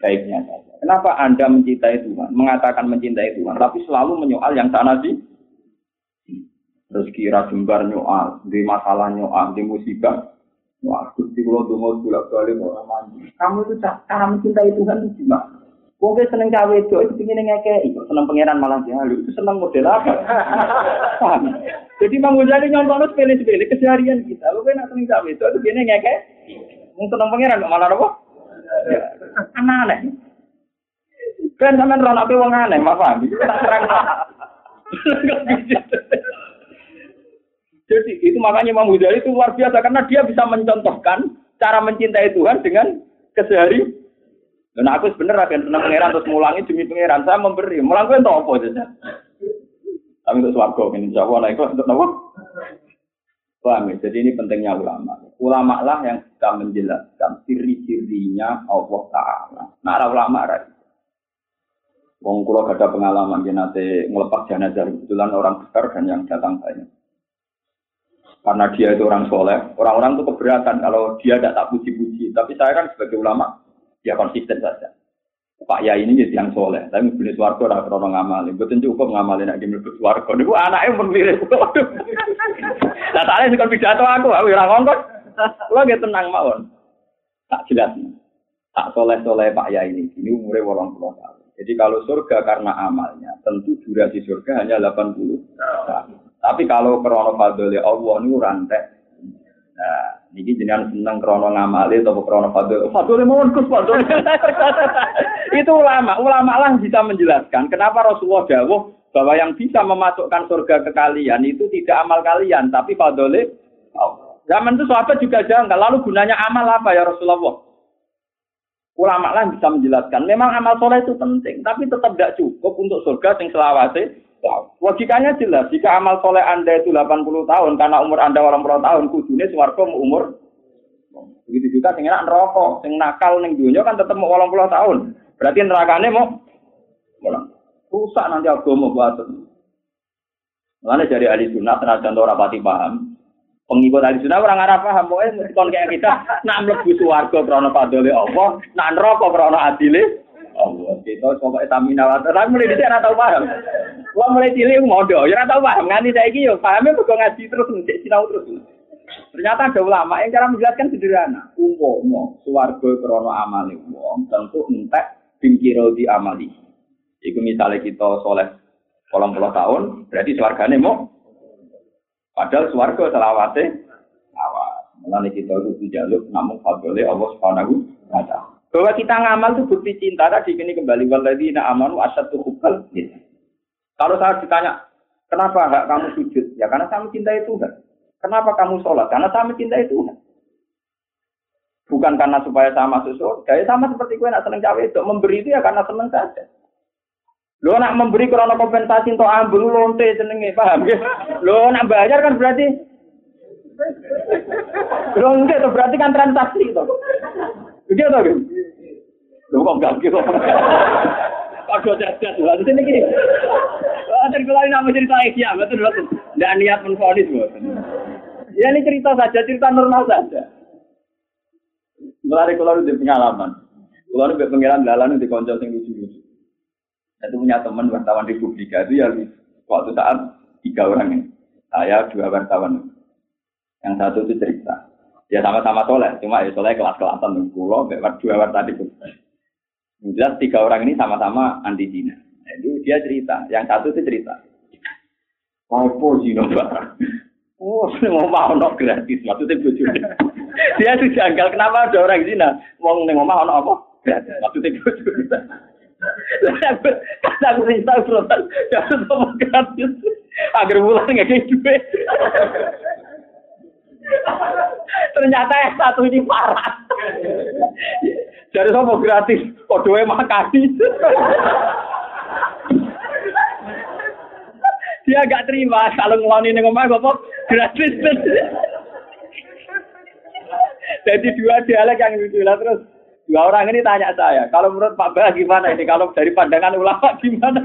baiknya saja. Kenapa Anda mencintai Tuhan, mengatakan mencintai Tuhan, tapi selalu menyoal yang sana sih? rezeki ra jembar nyoal, di masalah nyoal, di musibah nyoal. Gusti kula donga bolak-balik ora mandi. Kamu itu cara mencintai Tuhan itu gimana? Wong seneng cawe itu, itu pingin ngekei, seneng pangeran malah jalu, itu seneng model apa? Paham? Jadi Mang Ghazali nyontono sepele-sepele keseharian kita. Lu seneng cawe itu, itu pingin ngekei. Seneng pangeran malah apa? Aneh-aneh. Kan sampean rono wong aneh, paham? Itu tak terang. Jadi itu makanya Imam Ghazali itu luar biasa karena dia bisa mencontohkan cara mencintai Tuhan dengan kesehari. Dan aku sebenarnya akan senang pangeran terus ngulangi demi pangeran. Saya memberi. Mulang gue entah apa saja. Tapi untuk swargo ini Allah, nah itu untuk apa? Paham ya? Jadi ini pentingnya ulama. Ulama lah yang bisa menjelaskan ciri-cirinya Allah Ta'ala. Nah, ada ulama ada. Wong gak ada pengalaman dia nanti ngelepas jenazah kebetulan orang besar dan yang datang banyak. Karena dia itu orang soleh, orang-orang itu keberatan kalau dia tidak tak puji-puji. Tapi saya kan sebagai ulama, dia konsisten saja. Pak ya ini jadi yang soleh, tapi jenis warga ora krono ngamalin. Betul cukup ngamalin nek mlebu warga. Niku anake pun mirip. Lah tak sing pidato aku, aku ora ngongkon. Kulo nggih tenang mawon. Tak jelas. Tak soleh-soleh Pak ya ini. Ini umurnya 80 tahun. Jadi kalau surga karena amalnya, tentu durasi surga hanya 80 tahun. Tapi kalau krono fadli Allah ini rantai. Nah, ini jenengan seneng krono ngamali atau krono fadli. Fadli mohon kus fadli. Itu ulama, ulama lah bisa menjelaskan kenapa Rasulullah jawab bahwa yang bisa memasukkan surga ke kalian itu tidak amal kalian, tapi fadli Allah. Zaman itu sahabat juga janggal. Lalu gunanya amal apa ya Rasulullah? Ulama lah bisa menjelaskan. Memang amal soleh itu penting, tapi tetap tidak cukup untuk surga yang selawase Logikanya jelas, jika amal soleh Anda itu 80 tahun, karena umur Anda orang puluh tahun, kudunya suarga umur. Begitu juga sing enak rokok, sing nakal ning dunia kan tetap mau 80 tahun. Berarti nerakane mau rusak nanti agama buat. Mulane dari ahli sunnah tenajan ora pati paham. Pengikut ahli sunnah orang arah paham, pokoknya kon kayak kita nak mlebu swarga krana padole Allah, nak neraka krana adile Allah. Kita coba etamina wae. Tapi mulai dhisik ora tau paham. Wah mulai cilik modo, ya tau paham nganti saiki yo pahame kok ngaji terus ngecek sinau terus. Ternyata ada ulama yang cara menjelaskan sederhana. Umpama swarga krana amale wong tentu entek bingkiro di amali. Iku misalnya kita soleh kolom puluh tahun, berarti swargane mau. Padahal swarga selawate awas. Mulane kita itu jaluk namun fadlile Allah Subhanahu wa taala. Bahwa kita ngamal itu bukti cinta tadi ini kembali waladina amanu asyadu hubal gitu. Kalau saya ditanya, kenapa enggak kamu sujud? Ya karena saya mencintai Tuhan. Kenapa kamu sholat? Karena saya mencintai Tuhan. Bukan karena supaya saya masuk surga. Ya sama seperti gue nak seneng cawe itu. Memberi itu ya karena seneng saja. Lo nak memberi karena kompensasi untuk ambil lonte senengnya, paham ya? Lo nak bayar kan berarti Lo itu berarti kan transaksi itu. Begitu kan? Lo kok enggak gitu? Kado cerdas, waktu ini gini. Waktu kalau nama cerita Asia, betul betul. Tidak niat menfonis, Ya ini cerita saja, cerita normal saja. Mulai kalau di pengalaman, kalau di pengiran lalan di konco sing lucu-lucu. Itu punya teman wartawan di Publika itu ya waktu saat tiga orang ini. Saya dua wartawan. Yang satu itu cerita. Ya sama-sama soleh, cuma ya soleh kelas-kelasan. Kulo, dua wartawan tadi. Jelas tiga orang ini sama-sama anti Cina. Jadi dia cerita, yang satu itu cerita. Apa Cina barang? Oh, mau mau no gratis, maksudnya bojo. dia tuh janggal, kenapa ada orang Cina mau neng mau apa? Gratis, maksudnya bojo. Karena aku cerita frontal, ya mau gratis. Agar bulan nggak kayak duit. Ternyata yang satu ini parah. Jadi sama gratis, kodoe makani. Dia gak terima kalau ngeloni ning omah bapak gratis. Jadi dua dialek yang lucu lah terus dua orang ini tanya saya, kalau menurut Pak Bah gimana ini? Kalau dari pandangan ulama gimana?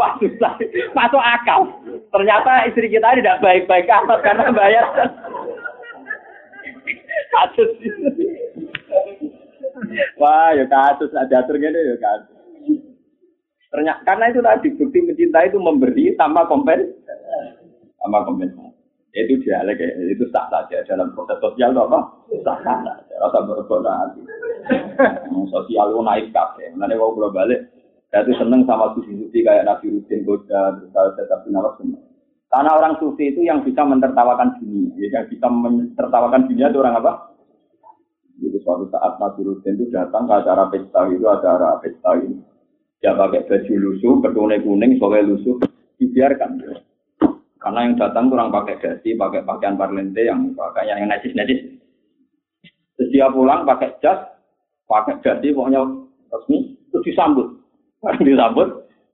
Wah susah, masuk akal. Ternyata istri kita tidak baik-baik amat karena bayar. Kasus Wah, ya kasus ada atur gini ya kasus. Ternyata karena itu tadi bukti mencintai itu memberi tanpa kompens, tanpa kompensasi. Itu dialek ya, itu sah saja dalam proses sosial apa? Sah saja, rasa berbohong Sosial itu naik kafe. Nanti kalau belum balik, saya itu seneng sama sufi-sufi kayak Nabi Rudin Boda, terus tetap Nawas semua. Karena orang sufi itu yang bisa mentertawakan dunia, ya, yang bisa mentertawakan dunia itu orang apa? Jadi suatu saat Nabi Rudin itu datang ke acara pesta itu acara pesta ini. Dia pakai baju lusuh, ketune kuning, soalnya lusuh, dibiarkan. Karena yang datang kurang pakai dasi, pakai pakaian parlente yang pakaian yang najis-najis. Terus dia pulang pakai jas, pakai dasi, pokoknya resmi, terus disambut. disambut,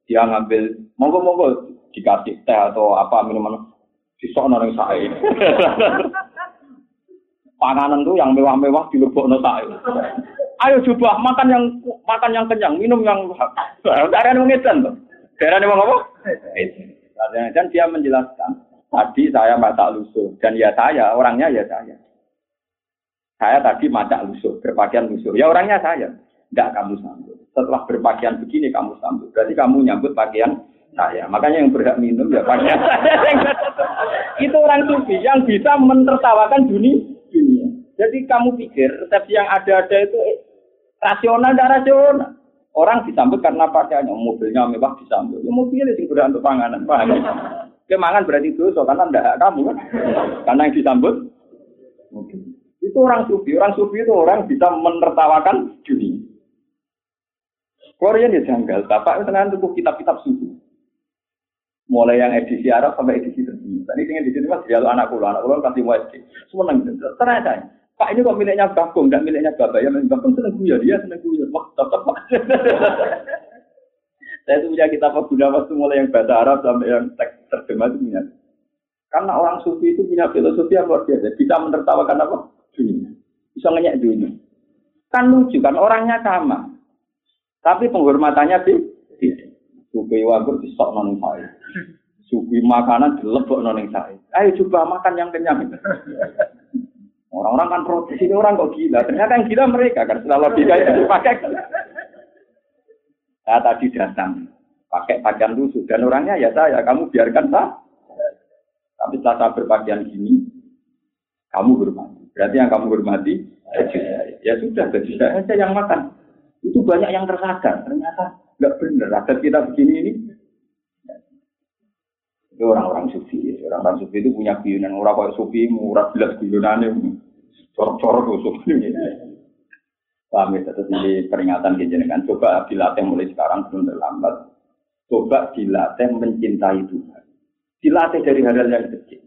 dia ngambil monggo-monggo dikasih teh atau apa minuman disokno ning sae. Panganan tuh yang mewah-mewah dilebokno sae. Ayo coba makan yang makan yang kenyang, minum yang darah ngedan tuh. Darah nih apa? Dan dia menjelaskan, tadi saya masak lusuh dan ya saya orangnya ya saya. Saya tadi masak lusuh, berpakaian lusuh. Ya orangnya saya. Tidak kamu sambut. Setelah berpakaian begini kamu sambut. Berarti kamu nyambut pakaian saya. Makanya yang berhak minum ya pakaian saya. Itu orang sufi yang bisa menertawakan dunia. Jadi kamu pikir resepsi yang ada-ada itu rasional, tidak rasional. Orang disambut karena pakaiannya, mobilnya mewah disambut. Ya mobilnya sing berhak untuk panganan. Paham? Kemangan berarti itu karena tidak kamu kan. Karena yang disambut mobil. Itu orang sufi. Orang sufi itu orang bisa menertawakan dunia. Korea ya janggal. Bapak itu dengan tubuh kitab-kitab sufi. Mulai yang edisi Arab sampai edisi terjemahan. Tadi dengan edisi mas dia anak kulo, anak kulo kasih SD. Semua nang ternyata. Pak ini kok miliknya Bagong, tidak miliknya Bapak. Ya Bagong seneng guyon, dia seneng guyon. Wah, tetap Pak. Saya itu punya kitab Guna waktu mulai yang bahasa Arab sampai yang teks terjemah itu punya. Karena orang sufi itu punya filosofi yang luar biasa. Bisa menertawakan apa? Bisa ngenyek dunia. Kan lucu kan orangnya sama. Tapi penghormatannya sih. Supi wagur sok noning saya. Supi makanan dilebok noning saya. Ayo coba makan yang kenyang. Orang-orang kan protes ini orang kok gila. Ternyata yang gila mereka kan setelah logika itu dipakai. Saya tadi datang pakai pakaian lusuh dan orangnya ya saya. Kamu biarkan sah. Tapi setelah saya berpakaian gini, kamu hormati. Berarti yang kamu hormati baju saya. Ya sudah, baju saya saja yang makan. Itu banyak yang tersadar. Ternyata nggak benar. Adat kita begini ini. Itu orang-orang sufi. Orang-orang sufi itu punya guyunan. Orang kayak sufi, murah jelas guyunannya. Corok-corok tuh sufi. Paham ya, terus ini peringatan kejenengan. Coba dilatih mulai sekarang belum terlambat. Coba dilatih mencintai Tuhan. Dilatih dari hal-hal yang kecil.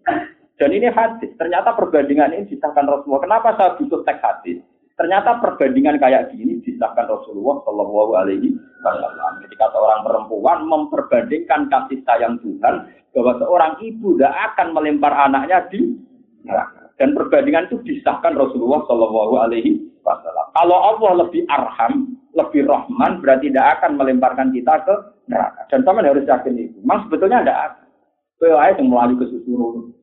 Dan ini hadis. Ternyata perbandingan ini disahkan Rasulullah. Kenapa saya butuh teks hadis? Ternyata perbandingan kayak gini disahkan Rasulullah Shallallahu Alaihi Wasallam. Ketika seorang perempuan memperbandingkan kasih sayang Tuhan bahwa seorang ibu tidak akan melempar anaknya di neraka. Dan perbandingan itu disahkan Rasulullah Shallallahu Alaihi Wasallam. Kalau Allah lebih arham, lebih rahman, berarti tidak akan melemparkan kita ke neraka. Dan sama harus yakin itu. Mas sebetulnya tidak akan. Yang melalui kesusuran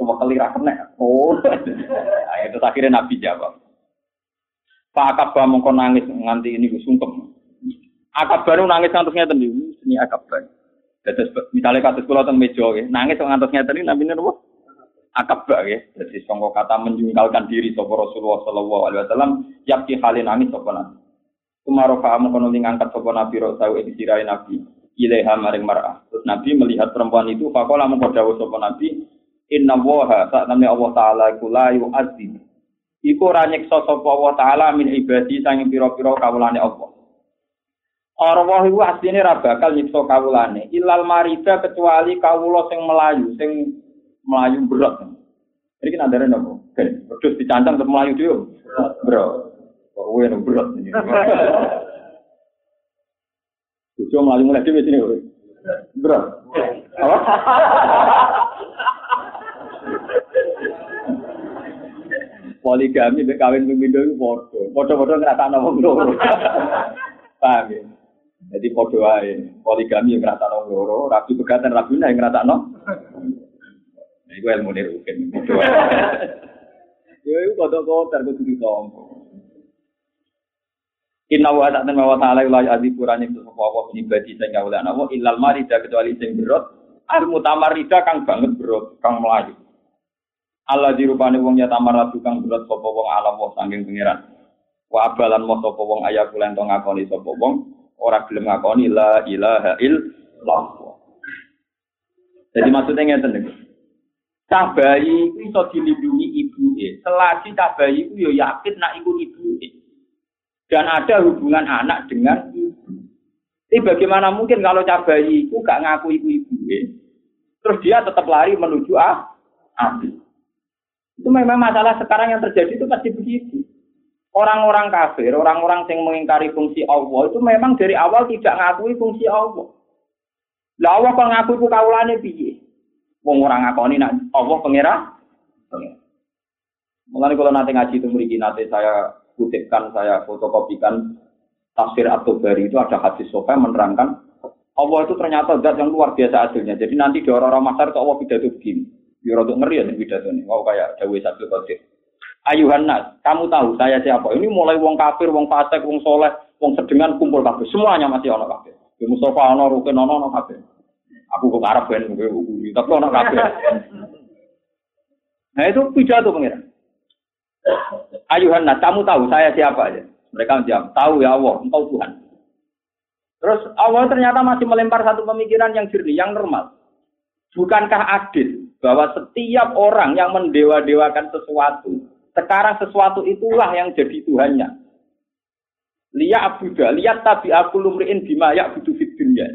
Coba kali kena. Oh, nah, itu akhirnya Nabi jawab. Pak Akabah mongko nangis nganti ini sungkem. Akabah nu nangis ngantos ngeten niku, ini Akabah. Dados misalnya kados kula teng meja nggih, nangis ngantos ngeten iki namine napa? Akabah nggih. Dadi sangka kata menjungkalkan diri sapa Rasulullah sallallahu alaihi wasallam, yakti halin nangis sapa nabi. Kumarofa mongko ngangkat sapa nabi rosau ing sirai nabi. Ilaiha maring mar'ah. Terus Nabi melihat perempuan itu, fakola mongko dawuh sapa nabi, Inna woha saat namanya Allah Ta'ala iku la yu'adzim. Iku ora nyiksa sapa Allah Ta'ala min ibadi sanging pira-pira kawulane Allah. Allah iku asline ra bakal nyiksa kawulane. Ilal marida kecuali kawula sing melayu, sing melayu berat. Ini kan ada nopo. Terus dicancang untuk melayu dia. Bro. Kok gue berat ini. Tujuh melayu mulai di sini. Berat. Apa? Poligami mek kawin pemindo iku padha. Padha-padha ngrasakno wong loro. Paham ya? Jadi padha wae. Poligami yang ngrasakno loro, rabi pegatan rabi yang ngrasakno. Nah, iku ilmu ne wae. Yo iku kodok-kodok kudu ditompo. Inna wa ta'ala wa ta'ala la ya'dzibu rani sapa apa pribadi sing kawulan Allah illal marida kecuali sing berot al mutamarrida kang banget berot kang melayu. Allah dirupani wong ya tamar kang berat sapa wong alam wong saking pangeran. Wa abalan mo sapa wong ayah kulen to ngakoni sapa wong ora gelem ngakoni la ilaha illallah. Jadi maksudnya ngeten niku. Cah bayi itu iso dilindungi ibuke. Selagi cah bayi ya yakin nak iku ibuke. Dan ada hubungan anak dengan ibu. Tapi bagaimana mungkin kalau cah bayi itu gak ngaku ibu ibuke? Terus dia tetap lari menuju ah, api. Itu memang masalah sekarang yang terjadi itu pasti begitu. Orang-orang kafir, orang-orang yang mengingkari fungsi Allah itu memang dari awal tidak ngakui fungsi Allah. Lah Allah kok ngaku iku kawulane piye? Wong ora ngakoni nak Allah pengira. Mulane kalau nanti ngaji itu mriki nanti saya kutipkan, saya fotokopikan tafsir At-Tabari itu ada hadis sofa menerangkan Allah itu ternyata zat yang luar biasa adilnya. Jadi nanti di orang-orang masar itu Allah pidato begini. Ya untuk ngeri ya pidato ini. Wow kayak Dawe Sabtu Qadir. Ayuhan nas, kamu tahu saya siapa? Ini mulai wong kafir, wong fasik, wong soleh, wong sedengan kumpul kafir. Semuanya masih ono kafir. Di Mustafa ono, Rukin ono, ono kafir. Aku kok Arab kan, tapi ono kafir. Nah itu pidato pengiran. Ayuhan nas, kamu tahu saya siapa aja? Mereka menjawab, tahu ya Allah, engkau Tuhan. Terus Allah ternyata masih melempar satu pemikiran yang jernih, yang normal. Bukankah adil bahwa setiap orang yang mendewa-dewakan sesuatu, sekarang sesuatu itulah yang jadi Tuhannya. Lihat abuda, lihat tabi aku lumriin bima ya butuh dunia.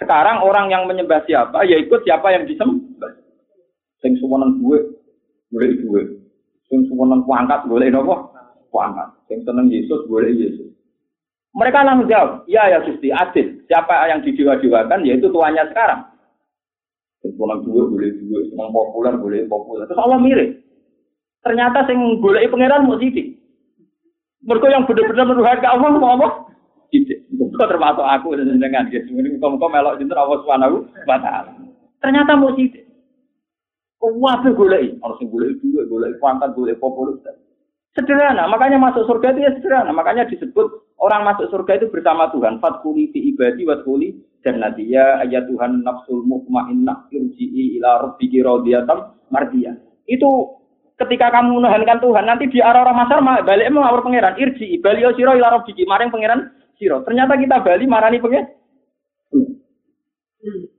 Sekarang orang yang menyembah siapa, ya ikut siapa yang disembah. Sing gue, boleh gue. Sing suwonan kuangkat, boleh nopo? Kuangkat. Sing seneng Yesus, boleh Yesus. Mereka langsung jawab, ya ya Gusti, adil. Siapa yang didewa-dewakan, yaitu tuannya sekarang. Sing suwonan gue, boleh gue. Seneng populer, boleh populer. Terus Allah mirip. Ternyata sing golek pangeran mau sidik. Mergo yang benar-benar menuhan ke Allah mau apa? Sidik. Termasuk aku dengan gitu. Ini muka melok jinten Allah Subhanahu wa taala. Ternyata mau sidik. Kok wae golek, harus golek juga, golek pangkat, golek populer. Sederhana, makanya masuk surga itu ya sederhana. Makanya disebut orang masuk surga itu bersama Tuhan. Fatkuli fi ibadi watkuli jannati ya ayat Tuhan nafsul mutmainnah irji'i ila rabbiki radiyatan mardiyah. Itu ketika kamu menuhankan Tuhan, nanti di arah orang masar balik mau ngawur pangeran irji, bali siro ila rabbiki, maring pangeran siro. Ternyata kita bali marani pangeran.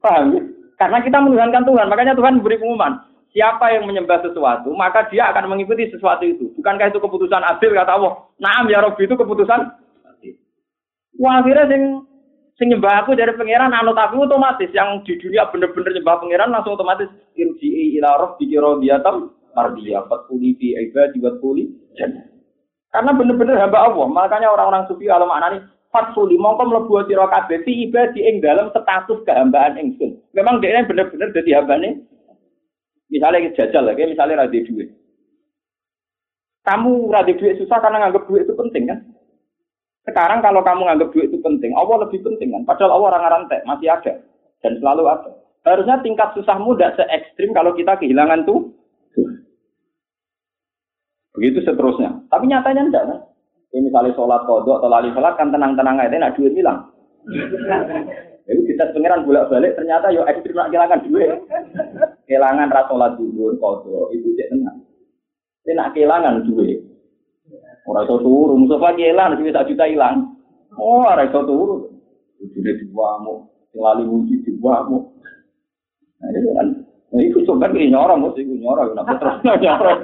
Paham ya? Karena kita menuhankan Tuhan, makanya Tuhan memberi pengumuman. Siapa yang menyembah sesuatu, maka dia akan mengikuti sesuatu itu. Bukankah itu keputusan adil kata Allah? Naam ya Rabbi itu keputusan adil. Wah, akhirnya sing sing aku dari pangeran anut aku otomatis yang di dunia bener-bener nyembah pangeran langsung otomatis irji ila rabbiki radiyatan mardiyah fatkuli fi ibadi wa jannah. Karena benar-benar hamba Allah. Makanya orang-orang sufi kalau maknani fatkuli mongko mlebu sira kabeh fi ibadi ing dalam status kehambaan ingsun. Memang dia benar-benar jadi hambane. Misalnya jajal lagi, misalnya radhi duit. Kamu radhi duit susah karena nganggap duit itu penting kan? Sekarang kalau kamu nganggap duit itu penting, Allah lebih penting kan? Padahal Allah orang rantai, masih ada. Dan selalu ada. Harusnya tingkat susahmu tidak se ekstrim kalau kita kehilangan tuh Begitu seterusnya. Tapi nyatanya enggak kan? Ini misalnya sholat kodok atau lali sholat kan tenang-tenang aja, nak duit hilang. Jadi kita pengiran bolak balik ternyata yo ekstrim nak kehilangan duit. Kehilangan ras sholat dulu kodok itu dia tenang. Ini nak kehilangan duit. Orang itu turun, musuh kehilangan, duit tak juta hilang. Oh, orang itu turun. Duit diwamu, lali muji diwamu. Nah, itu kan. Nah, itu coba ini nyorong, mesti nyorong. Kenapa terus nyorong?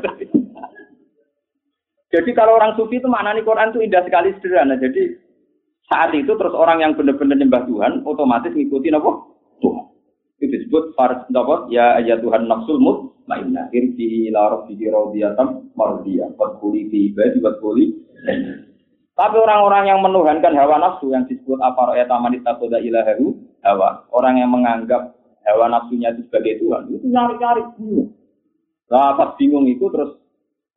Jadi kalau orang sufi itu maknanya Quran itu indah sekali sederhana. Jadi saat itu terus orang yang benar-benar nyembah Tuhan otomatis ngikutin apa? Tuhan. Itu disebut fars apa? Ya ayat Tuhan nafsul mutmainnah. Irji ila rabbiki radiyatan mardiyah. Fadkhuli fi ibadi wadkhuli tapi orang-orang yang menuhankan hawa nafsu yang disebut apa ya tamanit takoda ilahahu hawa. Orang yang menganggap hawa nafsunya itu sebagai Tuhan itu nyari-nyari. Nah, pas bingung itu terus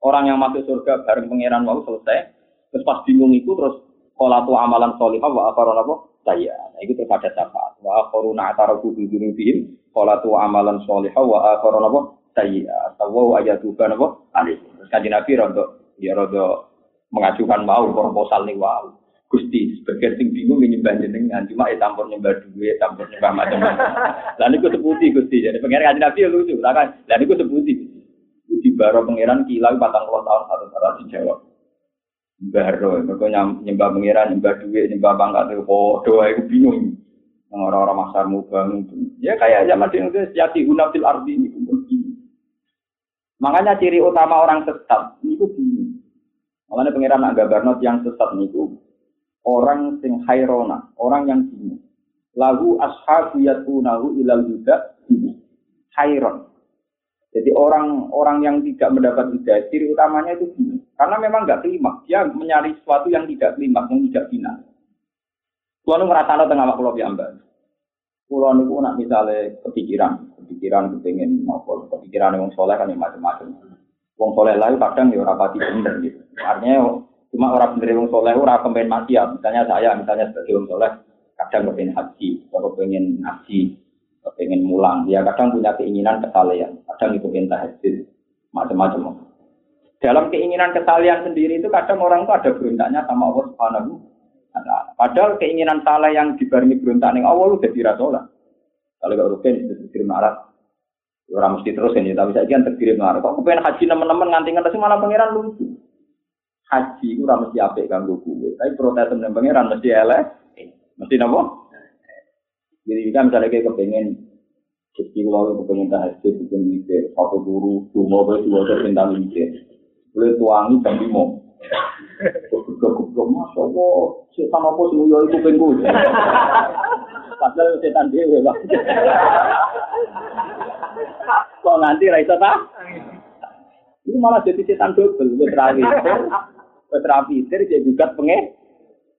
Orang yang masuk surga bareng pangeran mau selesai, terus pas bingung itu terus kolatu amalan solihah wa apa? Saya. Nah, itu terus ada syafaat. Wa akharuna ataraku bi dzunubihim kolatu amalan solihah wa akharon apa? Saya. Tawu ayatu kan apa? Ali. Terus kanjeng Nabi rondo ya rondo mengajukan mau proposal nih wow. Gusti, sebagai sing bingung nyembah jenengan, cuma ya campur nyembah duit, campur nyembah macam-macam. Lalu itu sebuti Gusti, jadi pengen kanjeng Nabi ya lucu, lah kan? Lalu itu sebuti di baro pangeran kilau patang puluh tahun satu cara dijawab. Baro, mereka nyembah pangeran, nyembah duit, nyembah pangkat itu doa itu bingung. Orang-orang masar mubang Ya kayak zaman itu sejati unatil arti ini Makanya ciri utama orang sesat itu bingung. Makanya pangeran agak barnot yang sesat itu orang sing hairona, orang yang bingung. Lagu ashabu yatunahu ilal huda hairon. Jadi orang-orang yang tidak mendapat hidayah, ciri utamanya itu gini. Karena memang nggak kelima. Dia mencari sesuatu yang tidak kelima, yang tidak final. Tuhan merasa tengah makhluk yang mbak. Kulo niku nak misale kepikiran, kepikiran kepengin nopo, kepikiran wong soleh kan yang macam-macam. Wong soleh lain kadang ya ora pati bener gitu. Artinya cuma orang bener wong soleh ora kepen maksiat. Misalnya saya, misalnya sebagai wong soleh, kadang kepengen haji, atau kepengen haji, kepengen mulang. Ya kadang punya keinginan kesalehan, kadang itu pengen tahajud, macam-macam. Dalam keinginan kesalehan sendiri itu kadang orang itu ada berontaknya sama Allah Subhanahu Nah, padahal keinginan salah yang dibarengi berontak ning awal udah dirasolah. Kalau gak rutin itu terkirim marah. Orang mesti terus ini, tapi saya kan terkirim marah. Kok pengen haji teman-teman nganti nganti malah pangeran lucu. Haji itu ora mesti apik kanggo gue, tapi protes temen pangeran mesti elek. Mesti napa? Jadi kita misalnya kayak kepengen jadi kalau kepengen tahajud, kepengen mikir, satu guru, dua mobil, dua tentang mikir. Boleh tuangi jam lima. Goblok masya Allah, setan apa sih yo iku pengku. Padahal setan dhewe, Pak. Kok nganti ra iso ta? Ini malah jadi setan double, ra witir jadi gugat penge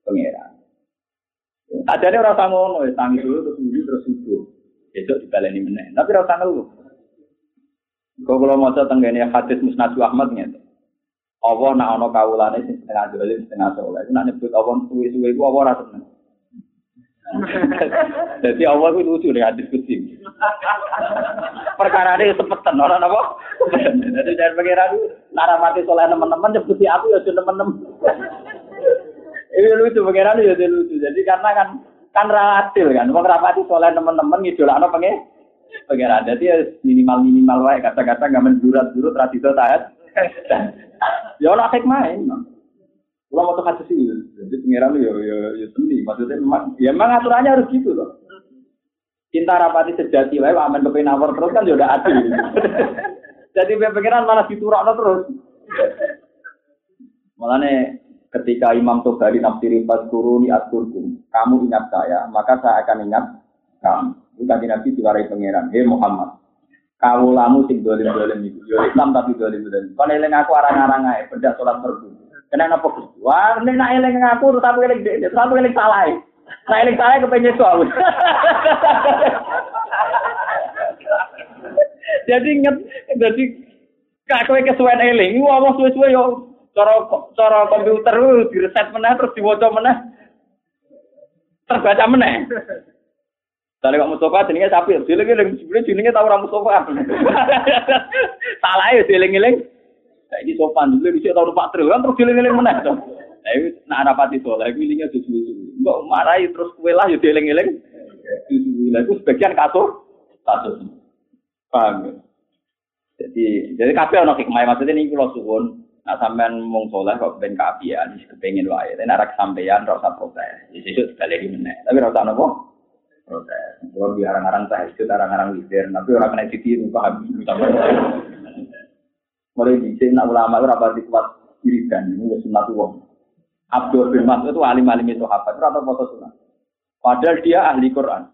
pangeran. Adane ora usah ngono, tangi dulu terus ngi terus subuh. Besok dibaleni meneh. Tapi ora usah ngeluh. Kau kalau mau tenggene hadis Musnad Ahmad ngene. Allah nak ana kawulane sing setengah dolim setengah soleh. Nak nyebut Allah suwe-suwe ku Allah ora seneng. Jadi Allah itu lucu nih hadis kutsi. Perkara ini sepetan orang apa? Jadi jangan pengira itu nara mati soleh teman-teman nyebuti aku ya teman-teman. Ini lucu pengira ya lucu. Jadi karena kan kan relatif kan. Wong rapati soleh teman-teman ngidolakno pengen pengira. Jadi ya minimal minimal wae kata-kata nggak mendurat-durut tradisi taat. Ya ora hikmah Kalau mau tuh sih, jadi pengiran ya ya ya seni. Maksudnya memang, ya memang aturannya harus gitu loh. Cinta rapati sejati wae aman kepen nawar terus kan ya udah adil. Jadi pengiran malah diturakno terus. Malahnya ketika Imam Tobari nafsiri pas turuni aturkum, kamu ingat saya, maka saya akan ingat kamu. Tadi nabi diwarai pengiran, hei Muhammad, kawulamu sing dolim-dolim itu. Yo Islam tapi dolim-dolim. Kon eling aku arang-arang ae, beda salat fardu. Kena napa Gus? Wah, nek nak eling aku terus aku eling aku eling salah. Nah eling salah kepengen soal. Jadi inget, jadi kak kesuwen eling, ngomong suwe-suwe yo cara cara komputer di reset meneh terus diwaca meneh terbaca meneh. Tadi kok Mustafa jenenge sapi, dieling-eling sebenarnya jenenge tau ora Mustafa. Salah ya dieling-eling. Saiki sopan dulu bisa tau numpak truk kan terus dieling-eling meneh to. Lah iki nak rapati soleh iki linge susu-susu. Kok marahi terus kowe lah ya dieling-eling. Itu sebagian kasus kasus. Paham ya? Jadi jadi kabeh ana hikmah maksudnya ini kula suwun Nah sampean mung soleh kok ben kaapian, kepengin wae. Nek sampean ora usah protes. Sekali meneh. Tapi ora usah nopo? Protes. Kalau di arang-arang tahajud, arang-arang witir, tapi orang kena ditiru paham. Mulai di sini nak ulama itu rapat kuat wiridan ini wis sunat wong. Abdul bin Mas'ud itu alim-alim itu sahabat, itu atau foto sunat. Padahal dia ahli Quran.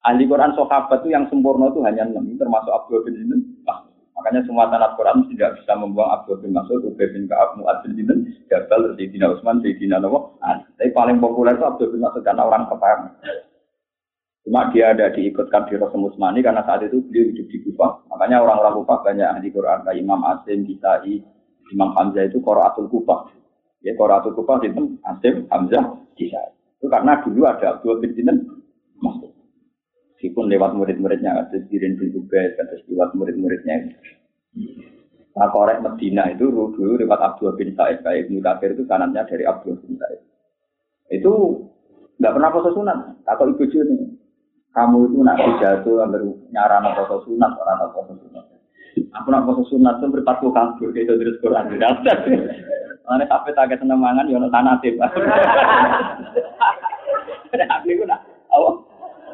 Ahli Quran sahabat itu yang sempurna itu hanya enam, termasuk Abdul bin Mas'ud. Makanya semua tanah Quran tidak bisa membuang Abdul bin Mas'ud, Ubay bin Ka'ab, Mu'ad bin Dinan, Jabal, Sayyidina Utsman, Sayyidina Nawawi. Tapi paling populer itu Abdul bin Mas'ud karena orang kepaham. Cuma dia ada diikutkan di Rasul Musmani karena saat itu beliau hidup di Kufah. Makanya orang-orang Kufah banyak ahli Quran kayak Imam Asim, Kisai, Imam Hamzah itu Quraatul Kufah. Ya Quraatul Kufah itu Asim, Hamzah, Kisai. Itu karena dulu ada Abdul bin Dinan masuk. Meskipun lewat murid-muridnya, ada Sirin bin Ubed, ada lewat murid-muridnya. Nah, korek Medina itu dulu lewat Abdul bin Said, kayak Ibnu Kafir itu kanannya dari Abdul bin Said. Itu nggak pernah puasa sunat, takut ibu nih kamu itu nak pidato ambil nyaran atau sunat orang atau poso sunat. Aku nak poso sunat tuh berpatu kabur kayak terus Quran dasar. Mana sampai tak seneng mangan yo tanah tip. Aku nak awak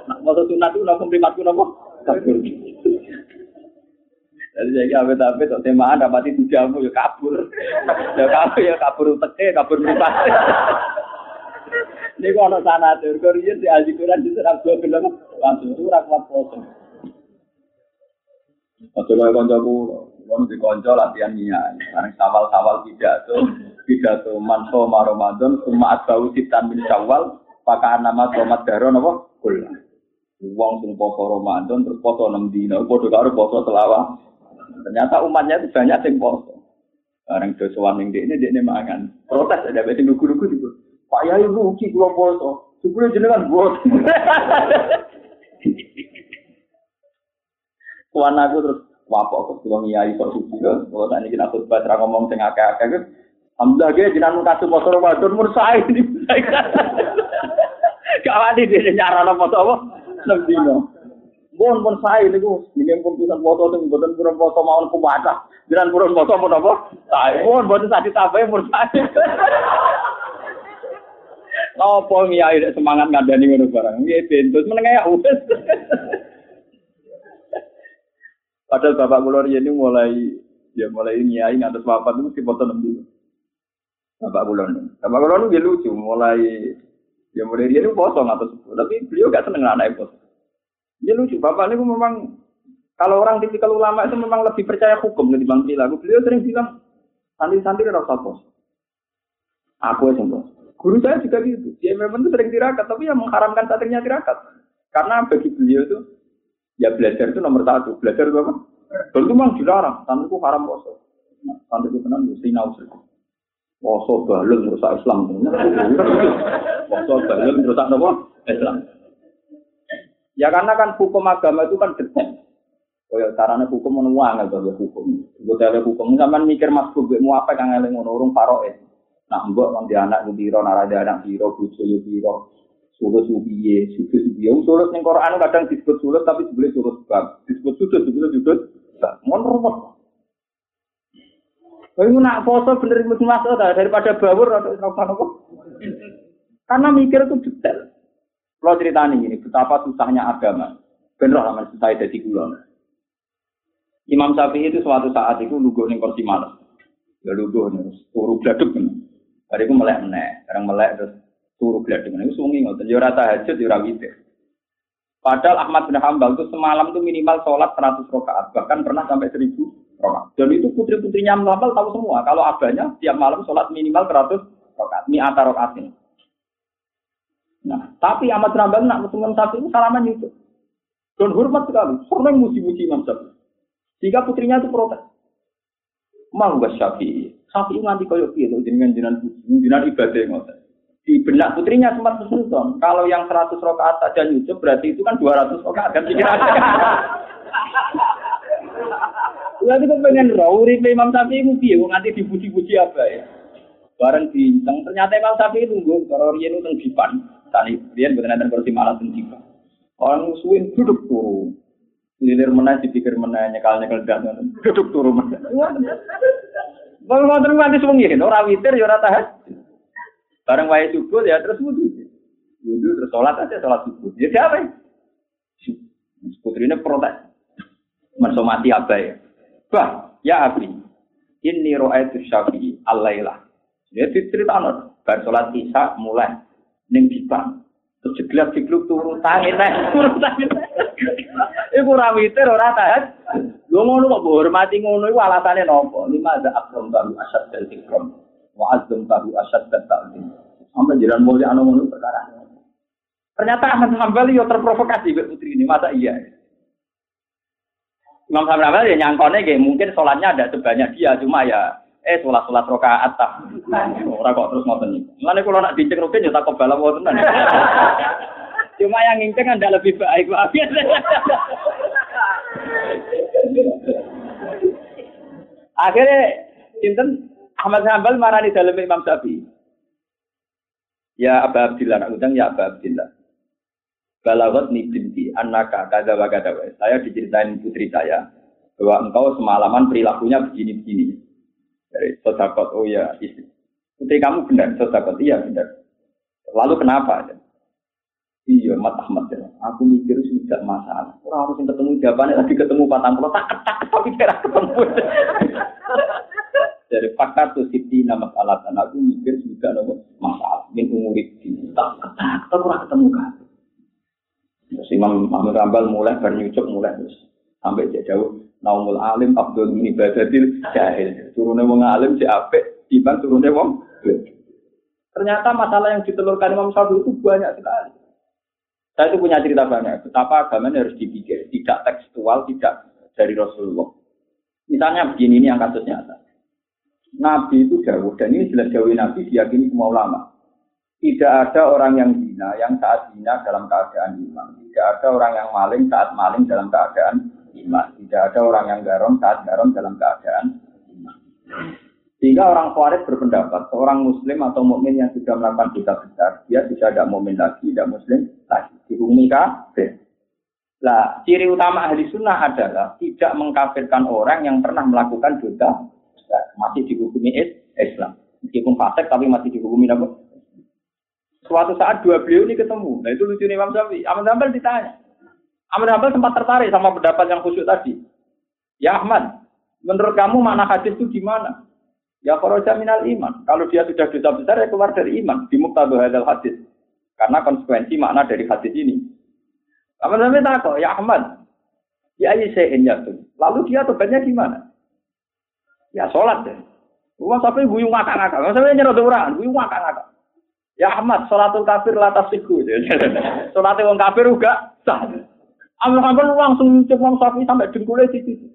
nak poso sunat tuh nak berpatu nopo kabur. Jadi saya apa tapi tuh temaan dapat itu jamu ya kabur, ya kabur ya kabur teke kabur berpatu. Ini kok ada sana tuh, Korea di Aji Quran di dua film, langsung itu rakyat foto. Waktu lo konco ku, lo di konco latihan niat, sekarang sawal-sawal pidato, pidato manso maromadon, cuma asbau sitan min syawal, pakai nama tomat daro nopo, kul. Uang sing poso Ramadan terus poso 6 dina, padha karo poso selawat. Ternyata umatnya itu banyak sing poso. Barang dosowan ning dekne dekne mangan. Protes ada beti lugu-lugu itu. Pak Yai rugi kula poso. Sebelum jenengan buat. Tuan aku terus wapok ke ngiyai kok suci kok. Kalau tak niki aku khotbah ra ngomong sing akeh-akeh ku. Alhamdulillah ge jenengan kasih poso Ramadan mun sae. Gak wani dhewe nyarana poso apa? 6 dino. Mohon pun saya niku nggih pun pisan foto sing mboten purun foto kuwata. Jenengan purun foto pun apa? Saya mohon mboten sak ditambahi pun Apa ngiyai semangat ngandani ngono barang. Nggih bentus meneng ya wis. Padahal bapak kula ini mulai ya mulai ngiyai ngantos itu mesti foto nembi. Bapak kula Bapak kula nu lucu mulai ya mulai dia itu foto ngatus tapi beliau gak seneng anak foto. Ya lucu, bapak ini memang kalau orang tipikal ulama itu memang lebih percaya hukum ketimbang perilaku. Beliau sering bilang, santri-santri rasa bos. Aku yang bos. Guru saya juga gitu. Dia memang itu sering tirakat, tapi yang mengharamkan santrinya tirakat. Karena bagi beliau itu, ya belajar itu nomor satu. Belajar itu apa? Dulu itu memang dilarang. Santriku haram poso. Nah, santriku tenang, ya sinau Poso balun merusak Islam. Poso balun merusak apa? Islam. Ya karena kan hukum agama itu kan detail. Kaya carane hukum menuang atau hukum. Gue hukum zaman mikir mas gue mau apa kang eling ngono urung paroe. Nah mbok wong di anak biro narada anak biro bojo yo biro. Sulut subiye, sulut subiye. Sulut ning Quran kadang disebut sulut tapi sebenarnya sulut bab. Disebut sulut disebut sulut. Ngono rumah. Kalau nak foto bener mesti masuk daripada bawur atau apa Karena mikir itu detail. Kalau cerita ini, betapa susahnya agama. Benar lah susah jadi kulon. Imam Syafi'i itu suatu saat itu lugu ning kursi malam. Ya lugu nih, turu gladuk kan. Hari itu melek meneh, sekarang melek terus turu gladuk. Itu sungi ngoten, ya ora tahajud, ya ora Padahal Ahmad bin Hambal itu semalam itu minimal sholat 100 rakaat, bahkan pernah sampai 1000 rakaat. Dan itu putri-putrinya Hambal tahu semua, kalau abahnya tiap malam sholat minimal 100 rakaat, mi antara rakaat. Nah, tapi Ahmad Rambal nak ketemu Syafi'i itu salaman itu. Dan hormat sekali, sering muji-muji Imam Syafi'i. Jika putrinya itu protes. Mau gak Syafi'i? Syafi'i nganti koyok itu dengan jinan jinan ibadah yang Di benak putrinya sempat kesulitan. Kalau yang 100 rakaat saja nyucup berarti itu kan 200 rakaat kan pikir aja. Lalu kok pengen rauri Imam Syafi'i mu piye nganti dipuji-puji apa ya? Bareng bintang ternyata Imam Syafi'i nunggu kalau riyen itu dipan. Tani dia bukan ada kursi malah sendiri. Orang suwin duduk turu. Lilir mana dipikir mana nyekal nyekal dan duduk turu. Mau terus nanti sewengi orang witir ya tahan. Bareng wae subuh ya terus wudhu. Wudhu terus sholat aja sholat subuh. Ya siapa? Putrinya protes. Mensomati apa ya? Bah, ya Abi. Ini roa itu syafi'i alailah. Ya cerita bar sholat isya mulai ning bipang. Terus jeglak jegluk turu tangi teh, turu tangi teh. Iku ora witir ora tahan. Lho ngono kok hormati ngono iku alasane napa? Lima ada akram baru asad dari ikram. Wa azam baru asad dan ta'zim. Sampai jalan mulia anu ngono perkara. Ternyata Ahmad Hambali yo terprovokasi mbek putri ini, masa iya? Imam Hambali ya nyangkone mungkin sholatnya ada sebanyak dia, cuma ya eh sholat sholat rokaat tak ora kok terus ngoten niku ngene kula nak dinceng rukin ya tak kebal apa tenan cuma yang nginceng anda lebih baik Pak akhirnya sinten Ahmad Hambal marani dalam Imam Syafi'i ya Aba Abdillah nak undang ya Aba Abdillah Balawat ni binti anaka kada wa Saya diceritain putri saya bahwa engkau semalaman perilakunya begini-begini. Dari sodakot, oh ya istri. Putri kamu benar, sodakot, iya benar. Lalu kenapa? Iya, Mat Ahmad ya. Aku mikir sudah masalah. Orang harus ketemu jawabannya lagi ketemu patang pulau tak ketak tapi kira ketemu. Dari fakta tuh siti nama alat dan aku mikir sudah ada masalah. Min umurit tak ketak tapi orang ketemu kan. Terus Imam Muhammad Rambal mulai bernyucuk mulai terus sampai jauh Naumul alim abdul min ibadatil jahil. Turunnya wong alim si apik, iman turunnya wong Ternyata masalah yang ditelurkan Imam Syafi'i itu banyak sekali. Saya itu punya cerita banyak. Betapa agama ini harus dipikir, tidak tekstual, tidak dari Rasulullah. Misalnya begini ini yang kasusnya Nabi itu jauh dan ini jelas jauh Nabi diyakini semua ulama. Tidak ada orang yang zina yang saat zina dalam keadaan iman. Tidak ada orang yang maling saat maling dalam keadaan iman. Tidak ada orang yang garom saat garom dalam keadaan iman. Sehingga orang Khawarij berpendapat, seorang muslim atau mukmin yang sudah melakukan dosa besar, dia sudah tidak mukmin lagi, tidak muslim lagi. Dihukumi kafir. Nah, ciri utama ahli sunnah adalah tidak mengkafirkan orang yang pernah melakukan dosa masih dihukumi Islam. Meskipun fasik tapi masih dihukumi apa? Suatu saat dua beliau ini ketemu. Nah itu lucu nih Imam Syafi'i. Ahmad Hambal ditanya. Ahmad Hambal sempat tertarik sama pendapat yang khusyuk tadi. Ya Ahmad, menurut kamu mana hadis itu gimana? Ya kharaja minal iman. Kalau dia sudah dosa besar ya keluar dari iman. Di muktadu hadal hadis. Karena konsekuensi makna dari hadis ini. Apa namanya takut? Ya Ahmad. Ya Aisyah ya tuh. Lalu dia tobatnya gimana? Ya sholat deh. Rumah sampai guyung ngakak-ngakak. Sampai nyerah orang, guyung ngakak-ngakak. Ya Ahmad, sholatul kafir latas siku. Orang kafir juga sah. Hanbal langsung nyucuk wong sapi sampai dengkulnya di situ.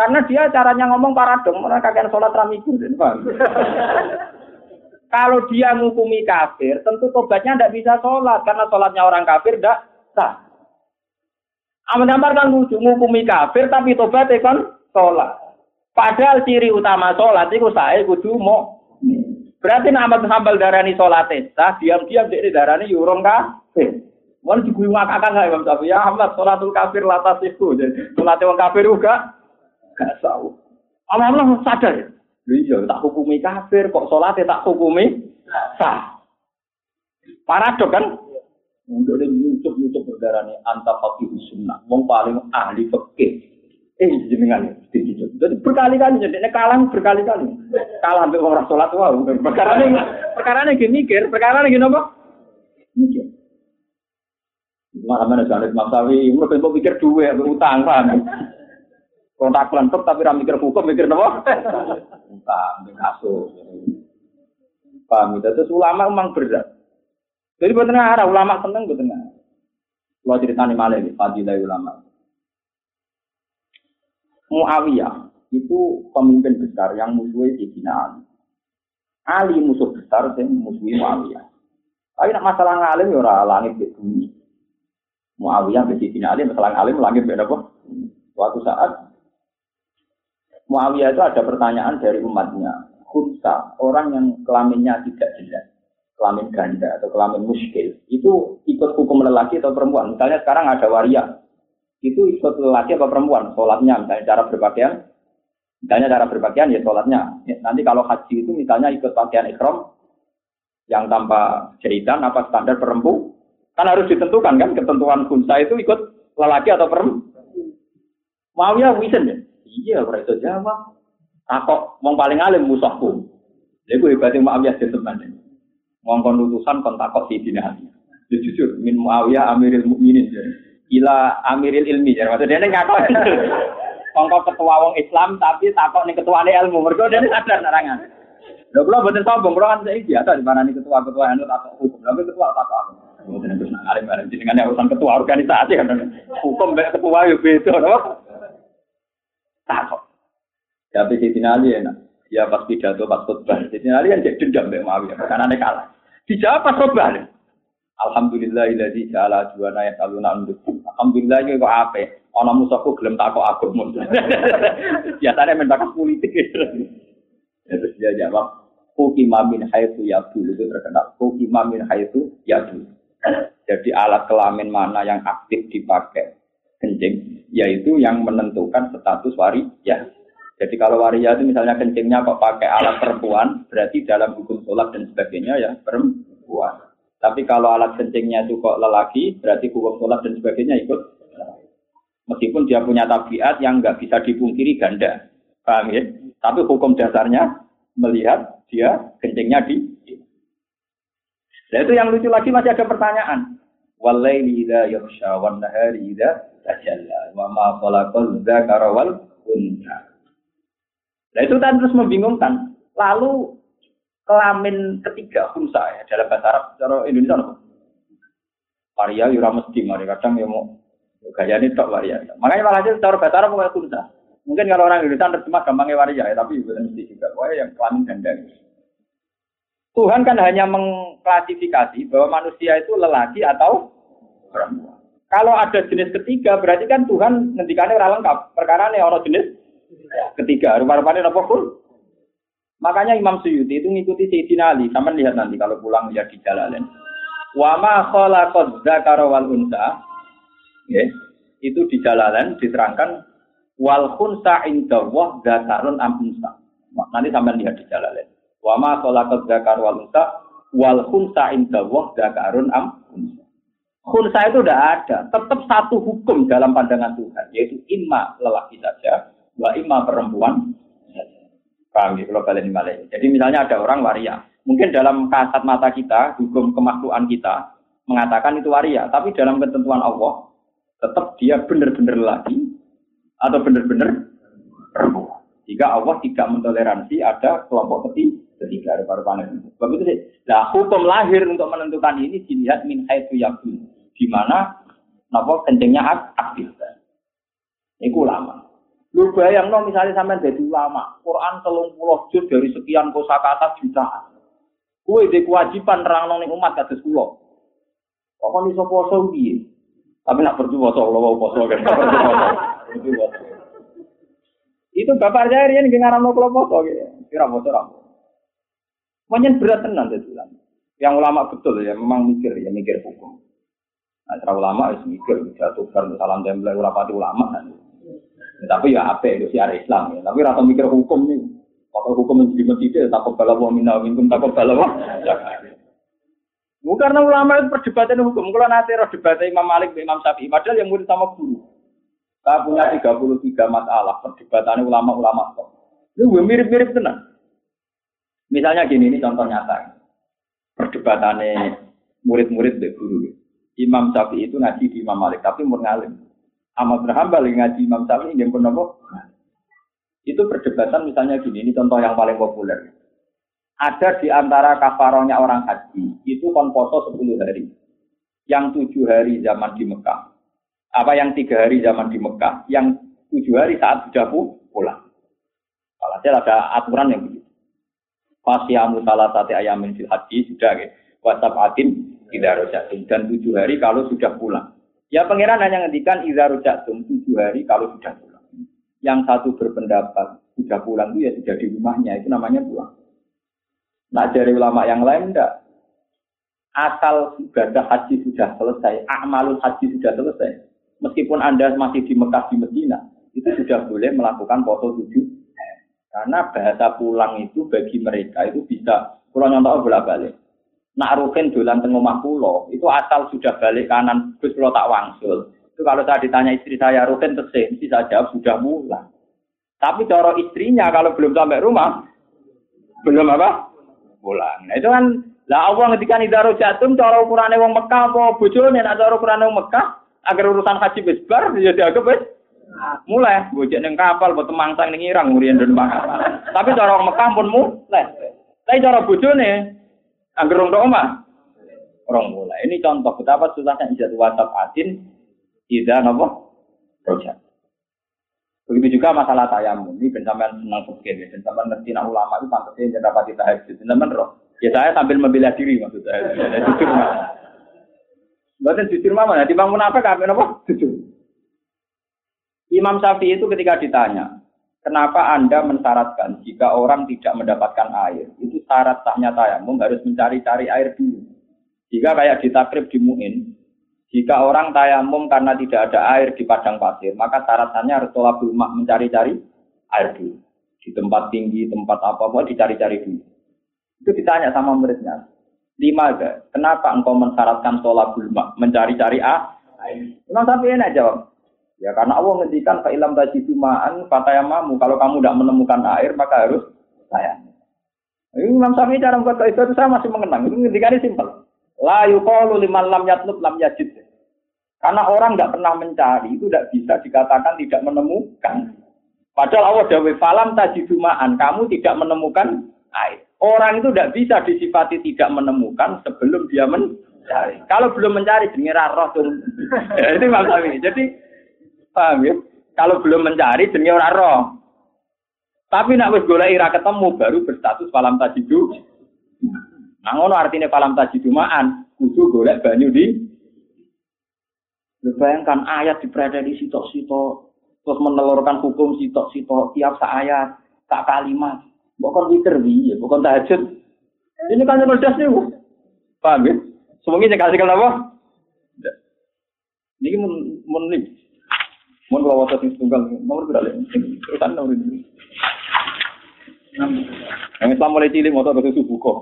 Karena dia caranya ngomong paradong, orang kakek sholat ramiku. Kalau dia ngukumi kafir, tentu tobatnya tidak bisa sholat. Karena sholatnya orang kafir tidak sah. Kan lucu, ngukumi kafir tapi tobatnya kan sholat. Padahal ciri utama sholat itu saya kudu mau. Berarti nama Hambal darani sholat sah, diam-diam dia darani yurong kafir. Mau diguyu ngakak nggak Imam Syafi'i? Ya Ahmad, sholatul kafir latas itu. Sholatnya orang kafir juga Gak tahu. Allah sadar ya. Iya, tak hukumi kafir, kok sholatnya tak hukumi sah. Paradok kan? Untuk nyucuk nyucuk berdarah nih anta fakih sunnah, wong paling ahli fakih. Eh jenengan gitu. Jadi berkali-kali jadi kalah berkali-kali. Kalah sampai orang sholat wah. Perkara ini perkara ini gini mikir, perkara ini gini apa? Mikir. Mana mana jangan masawi, umur tempo pikir dua, berutang paham. Kontak kelentuk tapi ra mikir hukum, mikir apa? Entah, mikir kasus. Paham itu? Terus ulama memang berat. Jadi buat arah ulama seneng buat tengah. Kalau ceritanya malah ini, fadilah ulama. Muawiyah itu pemimpin besar yang musuhi Sayyidina Ali. Ali musuh besar yang musuhi Muawiyah. Tapi nak masalah ngalim ya ora langit di bumi. Muawiyah be Sayyidina Ali masalah ngalim langit beda apa? Suatu saat Muawiyah itu ada pertanyaan dari umatnya. Khunsa, orang yang kelaminnya tidak jelas, kelamin ganda atau kelamin muskil, itu ikut hukum lelaki atau perempuan. Misalnya sekarang ada waria, itu ikut lelaki atau perempuan, sholatnya, misalnya cara berpakaian, misalnya cara berpakaian ya sholatnya. Nanti kalau haji itu misalnya ikut pakaian ikhram, yang tanpa jahitan apa standar perempuan, kan harus ditentukan kan, ketentuan khunsa itu ikut lelaki atau perempuan. Muawiyah wisen ya, Iya, ora iso jawab. Takok wong paling alim musuhku. Lha iku hebate Muawiyah den teman. Ngongkon utusan kon takok si dina Ali. Ya jujur min Muawiyah Amiril Mukminin. Ila Amiril Ilmi. Ya maksudnya dia ngakon. Kongko ketua wong Islam tapi takok nih ketua ilmu. Mergo dia sadar narangan. Lha kula boten sombong, kula kan saya biasa di mana nih ketua-ketua anu takok hukum. Lha ketua takok aku. Boten terus alim-alim jenengane urusan ketua organisasi kan. Hukum ketua yo beda, takut. Tapi si Ali enak. Ya pas pidato, pas khutbah. Si Ali kan jadi dendam Mbak Muawiyah. Karena aneh kalah. Dijawab pas khutbah. Alhamdulillah iladi ja'ala juwana ya saluna unduk. Alhamdulillah ini kok apa? Ono musuhku gelem aku. Biasanya main bakat politik. Ya, terus dia jawab, Hukima min haitsu yabul itu terkenal. Hukima min haitsu yabul. Jadi alat kelamin mana yang aktif dipakai kencing, yaitu yang menentukan status ya. Jadi kalau waria itu misalnya kencingnya kok pakai alat perempuan, berarti dalam hukum sholat dan sebagainya ya perempuan. Tapi kalau alat kencingnya itu kok lelaki, berarti hukum sholat dan sebagainya ikut. Meskipun dia punya tabiat yang nggak bisa dipungkiri ganda. Paham ya? Tapi hukum dasarnya melihat dia kencingnya di. Nah itu yang lucu lagi masih ada pertanyaan. Walaili idza yakhsha wan nahari idza tajalla wa ma khalaqal dzakara wal unta. Nah itu kan terus membingungkan. Lalu kelamin ketiga khumsa ya dalam bahasa Arab cara Indonesia apa? Waria yura mesti mari kadang ya mau gaya ini tok waria. Makanya malah aja cara bahasa Arab bukan kunta. Mungkin kalau orang Indonesia terjemah gampangnya waria ya, tapi bukan mesti juga. Wah yang kelamin ganda. Tuhan kan hanya mengklasifikasi bahwa manusia itu lelaki atau perempuan. Kalau ada jenis ketiga, berarti kan Tuhan ngendikannya orang lengkap. Perkara ini orang jenis ketiga. Rupa-rupanya apa pun. Makanya Imam Suyuti itu ngikuti Sayyidina Ali. Sama lihat nanti kalau pulang lihat di jalan. Wa ma khalaqad dzakara wal unsa. Ya, itu di jalalan diterangkan wal khunsa inda wa dzakarun am unsa. Nanti sampai lihat di jalan. Wa ma khalaqad dzakara wal unsa wal khunsa inda wa dzakarun am unsa. Khunsa itu tidak ada. Tetap satu hukum dalam pandangan Tuhan. Yaitu imma lelaki saja. Wa imma perempuan Paham ya, kalau kalian balik. Jadi misalnya ada orang waria. Mungkin dalam kasat mata kita, hukum kemakluan kita, mengatakan itu waria. Tapi dalam ketentuan Allah, tetap dia benar-benar lelaki atau benar-benar perempuan. Jika Allah tidak mentoleransi ada kelompok ketiga, ketiga baru panen. Sebab itu sih. Nah, hukum lahir untuk menentukan ini dilihat min haitsu yakun di mana napa kencingnya aktif. Iku lama. Lu bayang no misalnya sampai jadi ulama, Quran telung puluh juz dari sekian kosakata jutaan. Kue di kewajiban terang nong umat kata sekolah. Kok iso poso piye? Tapi nak percuma poso lo poso kan. Itu bapak saya rian ngarang no kalau poso gitu. Kira poso. Manyen berat tenan jadi ulama. Yang ulama betul ya, memang mikir ya mikir hukum. Nah, cara ulama harus mikir, jatuh kan salam template ulapati ulama. Kan. Ya, tapi ya apa itu siar Islam ya. Tapi rata mikir hukum nih. Kalau hukum yang di masjid, takut mau minta minum, takut kalau mau. Bukan karena ulama itu perdebatan hukum. Kalau nanti roh Imam Malik, Imam Syafi'i, padahal yang murid sama guru. Kita punya 33 masalah perdebatan ulama-ulama. Itu mirip-mirip tenang. Misalnya gini, ini contoh nyata. Perdebatannya murid-murid dari guru. Imam Syafi'i itu ngaji di Imam Malik, tapi umur ngalim. Ahmad bin Hambal ngaji Imam Syafi'i yang pun apa? Itu perdebatan misalnya gini, ini contoh yang paling populer. Ada di antara kafaronya orang haji, itu kon poso 10 hari. Yang tujuh hari zaman di Mekah. Apa yang tiga hari zaman di Mekah, yang tujuh hari saat sudah pulang. Kalau ada aturan yang begitu. Fasyamu salah satu ayamin fil haji sudah ya. WhatsApp atim tidak rojatum dan tujuh hari kalau sudah pulang. Ya pangeran hanya ngendikan idza rojatum tujuh hari kalau sudah pulang. Yang satu berpendapat sudah pulang itu ya sudah di rumahnya itu namanya pulang. Nah dari ulama yang lain enggak. Asal ibadah haji sudah selesai, amalul haji sudah selesai. Meskipun Anda masih di Mekah di Medina, itu sudah boleh melakukan foto tujuh. Karena bahasa pulang itu bagi mereka itu bisa, kalau nyontok bolak balik nak rukin dolan teng omah kula, itu asal sudah balik kanan, Gus kula tak wangsul. Itu kalau saya ditanya istri saya rukin mesti saya jawab sudah pulang. Tapi cara istrinya kalau belum sampai rumah, belum apa? Pulang. Nah itu kan lah Allah ngendikan idaro jatum cara ukurane wong Mekah apa bojone nek cara ukurane wong Mekah agar urusan haji wis bar ya dianggap wis mulai bojone ning kapal buat temangsang ning Irang ngurian dan Tapi cara wong Mekah pun mulai. Tapi cara bojone Angger rong omah. Orang mulai. Ini contoh betapa susahnya ijazah WhatsApp atin tidak nopo project. Begitu juga masalah tayamum. Ini bencaman senang fikir, bencaman ngerti nak ulama itu pantasnya yang dapat tahajud. Bencaman roh. Ya saya sambil membela diri maksud saya. Jujur mah. Bukan jujur mama, nanti bangun apa kami nopo jujur. Imam Syafi'i itu ketika ditanya, Kenapa Anda mensyaratkan jika orang tidak mendapatkan air? Itu syarat sahnya tayamum harus mencari-cari air dulu. Jika kayak di takrib di Mu'in, jika orang tayamum karena tidak ada air di padang pasir, maka syaratnya harus tolak rumah mencari-cari air dulu. Di tempat tinggi, tempat apa-apa, dicari-cari dulu. Itu ditanya sama muridnya. Lima kenapa engkau mensyaratkan tolak rumah mencari-cari air? Imam Syafi'i enak jawab, Ya karena Allah ngendikan fa ilam tajidu ma'an fatayamamu. Kalau kamu tidak menemukan air maka harus saya. Ini Imam Syafi'i cara membuat itu saya masih mengenang. Itu ngendikannya simpel. La yuqalu liman lam yatlub lam yajid. Karena orang tidak pernah mencari itu tidak bisa dikatakan tidak menemukan. Padahal Allah dawe falam tajidu ma'an. Kamu tidak menemukan air. Orang itu tidak bisa disifati tidak menemukan sebelum dia men Cari. Kalau belum mencari jenenge ra roh. Itu maksudnya. Jadi paham ya? Kalau belum mencari jenenge ora roh. Tapi nak wis golek ira ketemu baru berstatus falam tajidu. Nah ngono artinya falam tajidu ma'an, kudu golek banyu di Bayangkan ayat diprediksi sitok-sitok, terus menelurkan hukum sitok-sitok tiap ayat, tak kalimat. Bukan witir ya, bukan tahajud. Ini kan cerdas nih, paham ya? Semuanya kasih apa? Ini nih, mun kalau waktu sing tunggal, nomor berapa? Terusan nomor ini. Yang Islam mulai cilik motor ke subuh kok.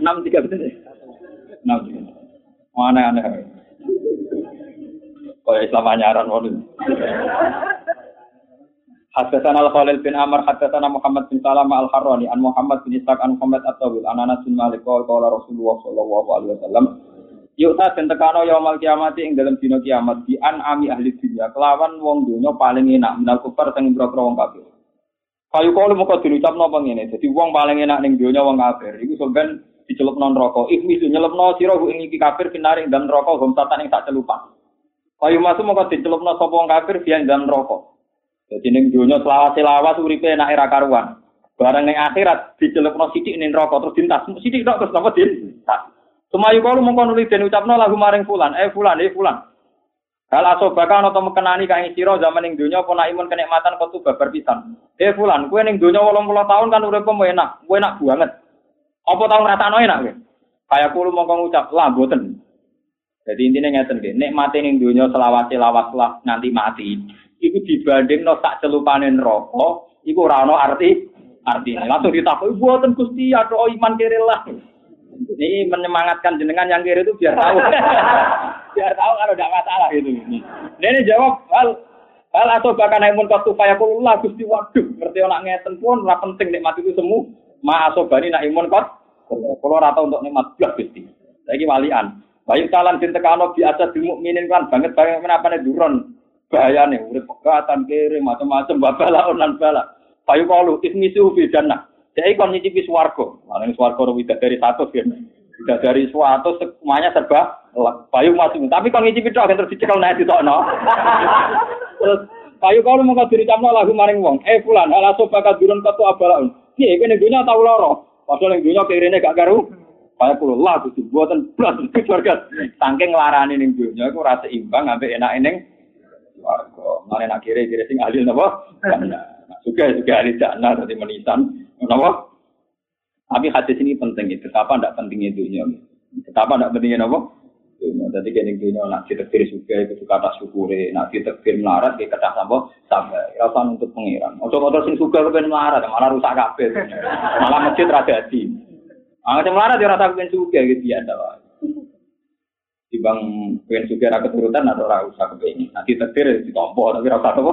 Enam tiga betul Enam tiga. Mana aneh. Kaya Islam anyaran waduh. Hadasan al Khalil bin Amr, hadasan Muhammad bin Salam al Harrani, an Muhammad bin Ishaq, an Muhammad at-Tawil, an Anas bin Malik, qala Rasulullah sallallahu alaihi wasallam, Yukta dan tekano yaumal kiamat ing dalam dino kiamat di an ami ahli dunia kelawan wong dunia paling enak minal kufar sing boro wong kafir. Kayu kalau muka diucap nopo ngene, jadi wong paling enak ning dunia wong kafir. Iku sampean dicelup non rokok. Ikhmi su nyelepno sira ing iki kafir kinari dalam rokok hom satan ing sak celupan. Kayu masuk muka dicelupno sapa wong kafir biyen dalam rokok. Jadi ning dunia selawas-selawas uripe enak era karuan. Barang ning akhirat dicelupno sithik ning rokok terus dintas. Sithik tok terus napa dintas. Sumayu kalu mongko nuli den ucapno lagu maring fulan, eh fulan, eh fulan. Hal asobaka ana to mekenani kae sira zaman ning donya apa nak imun kenikmatan kok babar pisan. Eh fulan, kowe ning donya 80 tahun kan uripmu enak, kowe enak banget. Apa tau ngrasakno enak kowe? Kaya kulo mongko ngucap, lah boten. Jadi intinya ngeten nggih, nikmate ning donya selawat-selawat lah nanti mati. Iku dibanding no sak celupane neraka, iku ora ana arti artinya. Langsung ditakoki, "Boten Gusti, atau iman kere lah." Ini menyemangatkan jenengan yang kiri itu biar tahu. biar tahu kalau tidak masalah itu. Ini jawab hal hal atau bahkan yang munkar tuh kayak lah gusti waduh. Ngerti orang ngeten pun lah penting nikmat itu semua. Ma asobani nak imun kot. Kalau rata untuk nikmat belas gusti. Lagi walian. Bayu talan din tekano biasa di mukminin kan banget banget menapa nih duron bahaya nih urip pegatan kiri macam-macam babala onan bala. Bayu kalu ismisu fi jannah. Jadi kon nyicipi swargo, malah swargo tidak dari satu kan. Tidak dari suatu semuanya serba payu masuk. Tapi kon nyicipi tok terus dicekel nek ditokno. Terus payu kalau mau diri camno lagu maring wong. Eh fulan, ala so bakat durun ketu abalaun. Piye kene dunya tau loro. Padahal ning dunya kirene gak karu. Payu kulo lah Gusti buatan blas keluarga. Saking nglarani ning dunya iku rasa imbang ambek enak ning swargo. Mane nak kire-kire sing ahli napa? Juga juga ahli jannah dadi menisan. Kenapa? Tapi hadis ini penting itu. Betapa tidak pentingnya dunia. Betapa tidak pentingnya apa? Dunia. Jadi kini dunia nak ditekir juga itu suka atas syukuri. Nak ditekir melarat dia kata sama sampai rasa untuk pengiran. Untuk motor sing suka kepen melarat malah rusak kabel. Malah masjid rada di. Ah melarat dia rasa kepen suka gitu ya. Dibang pengen suka rakyat turutan atau rasa kepen. Nanti tekir ditompo tapi rasa apa?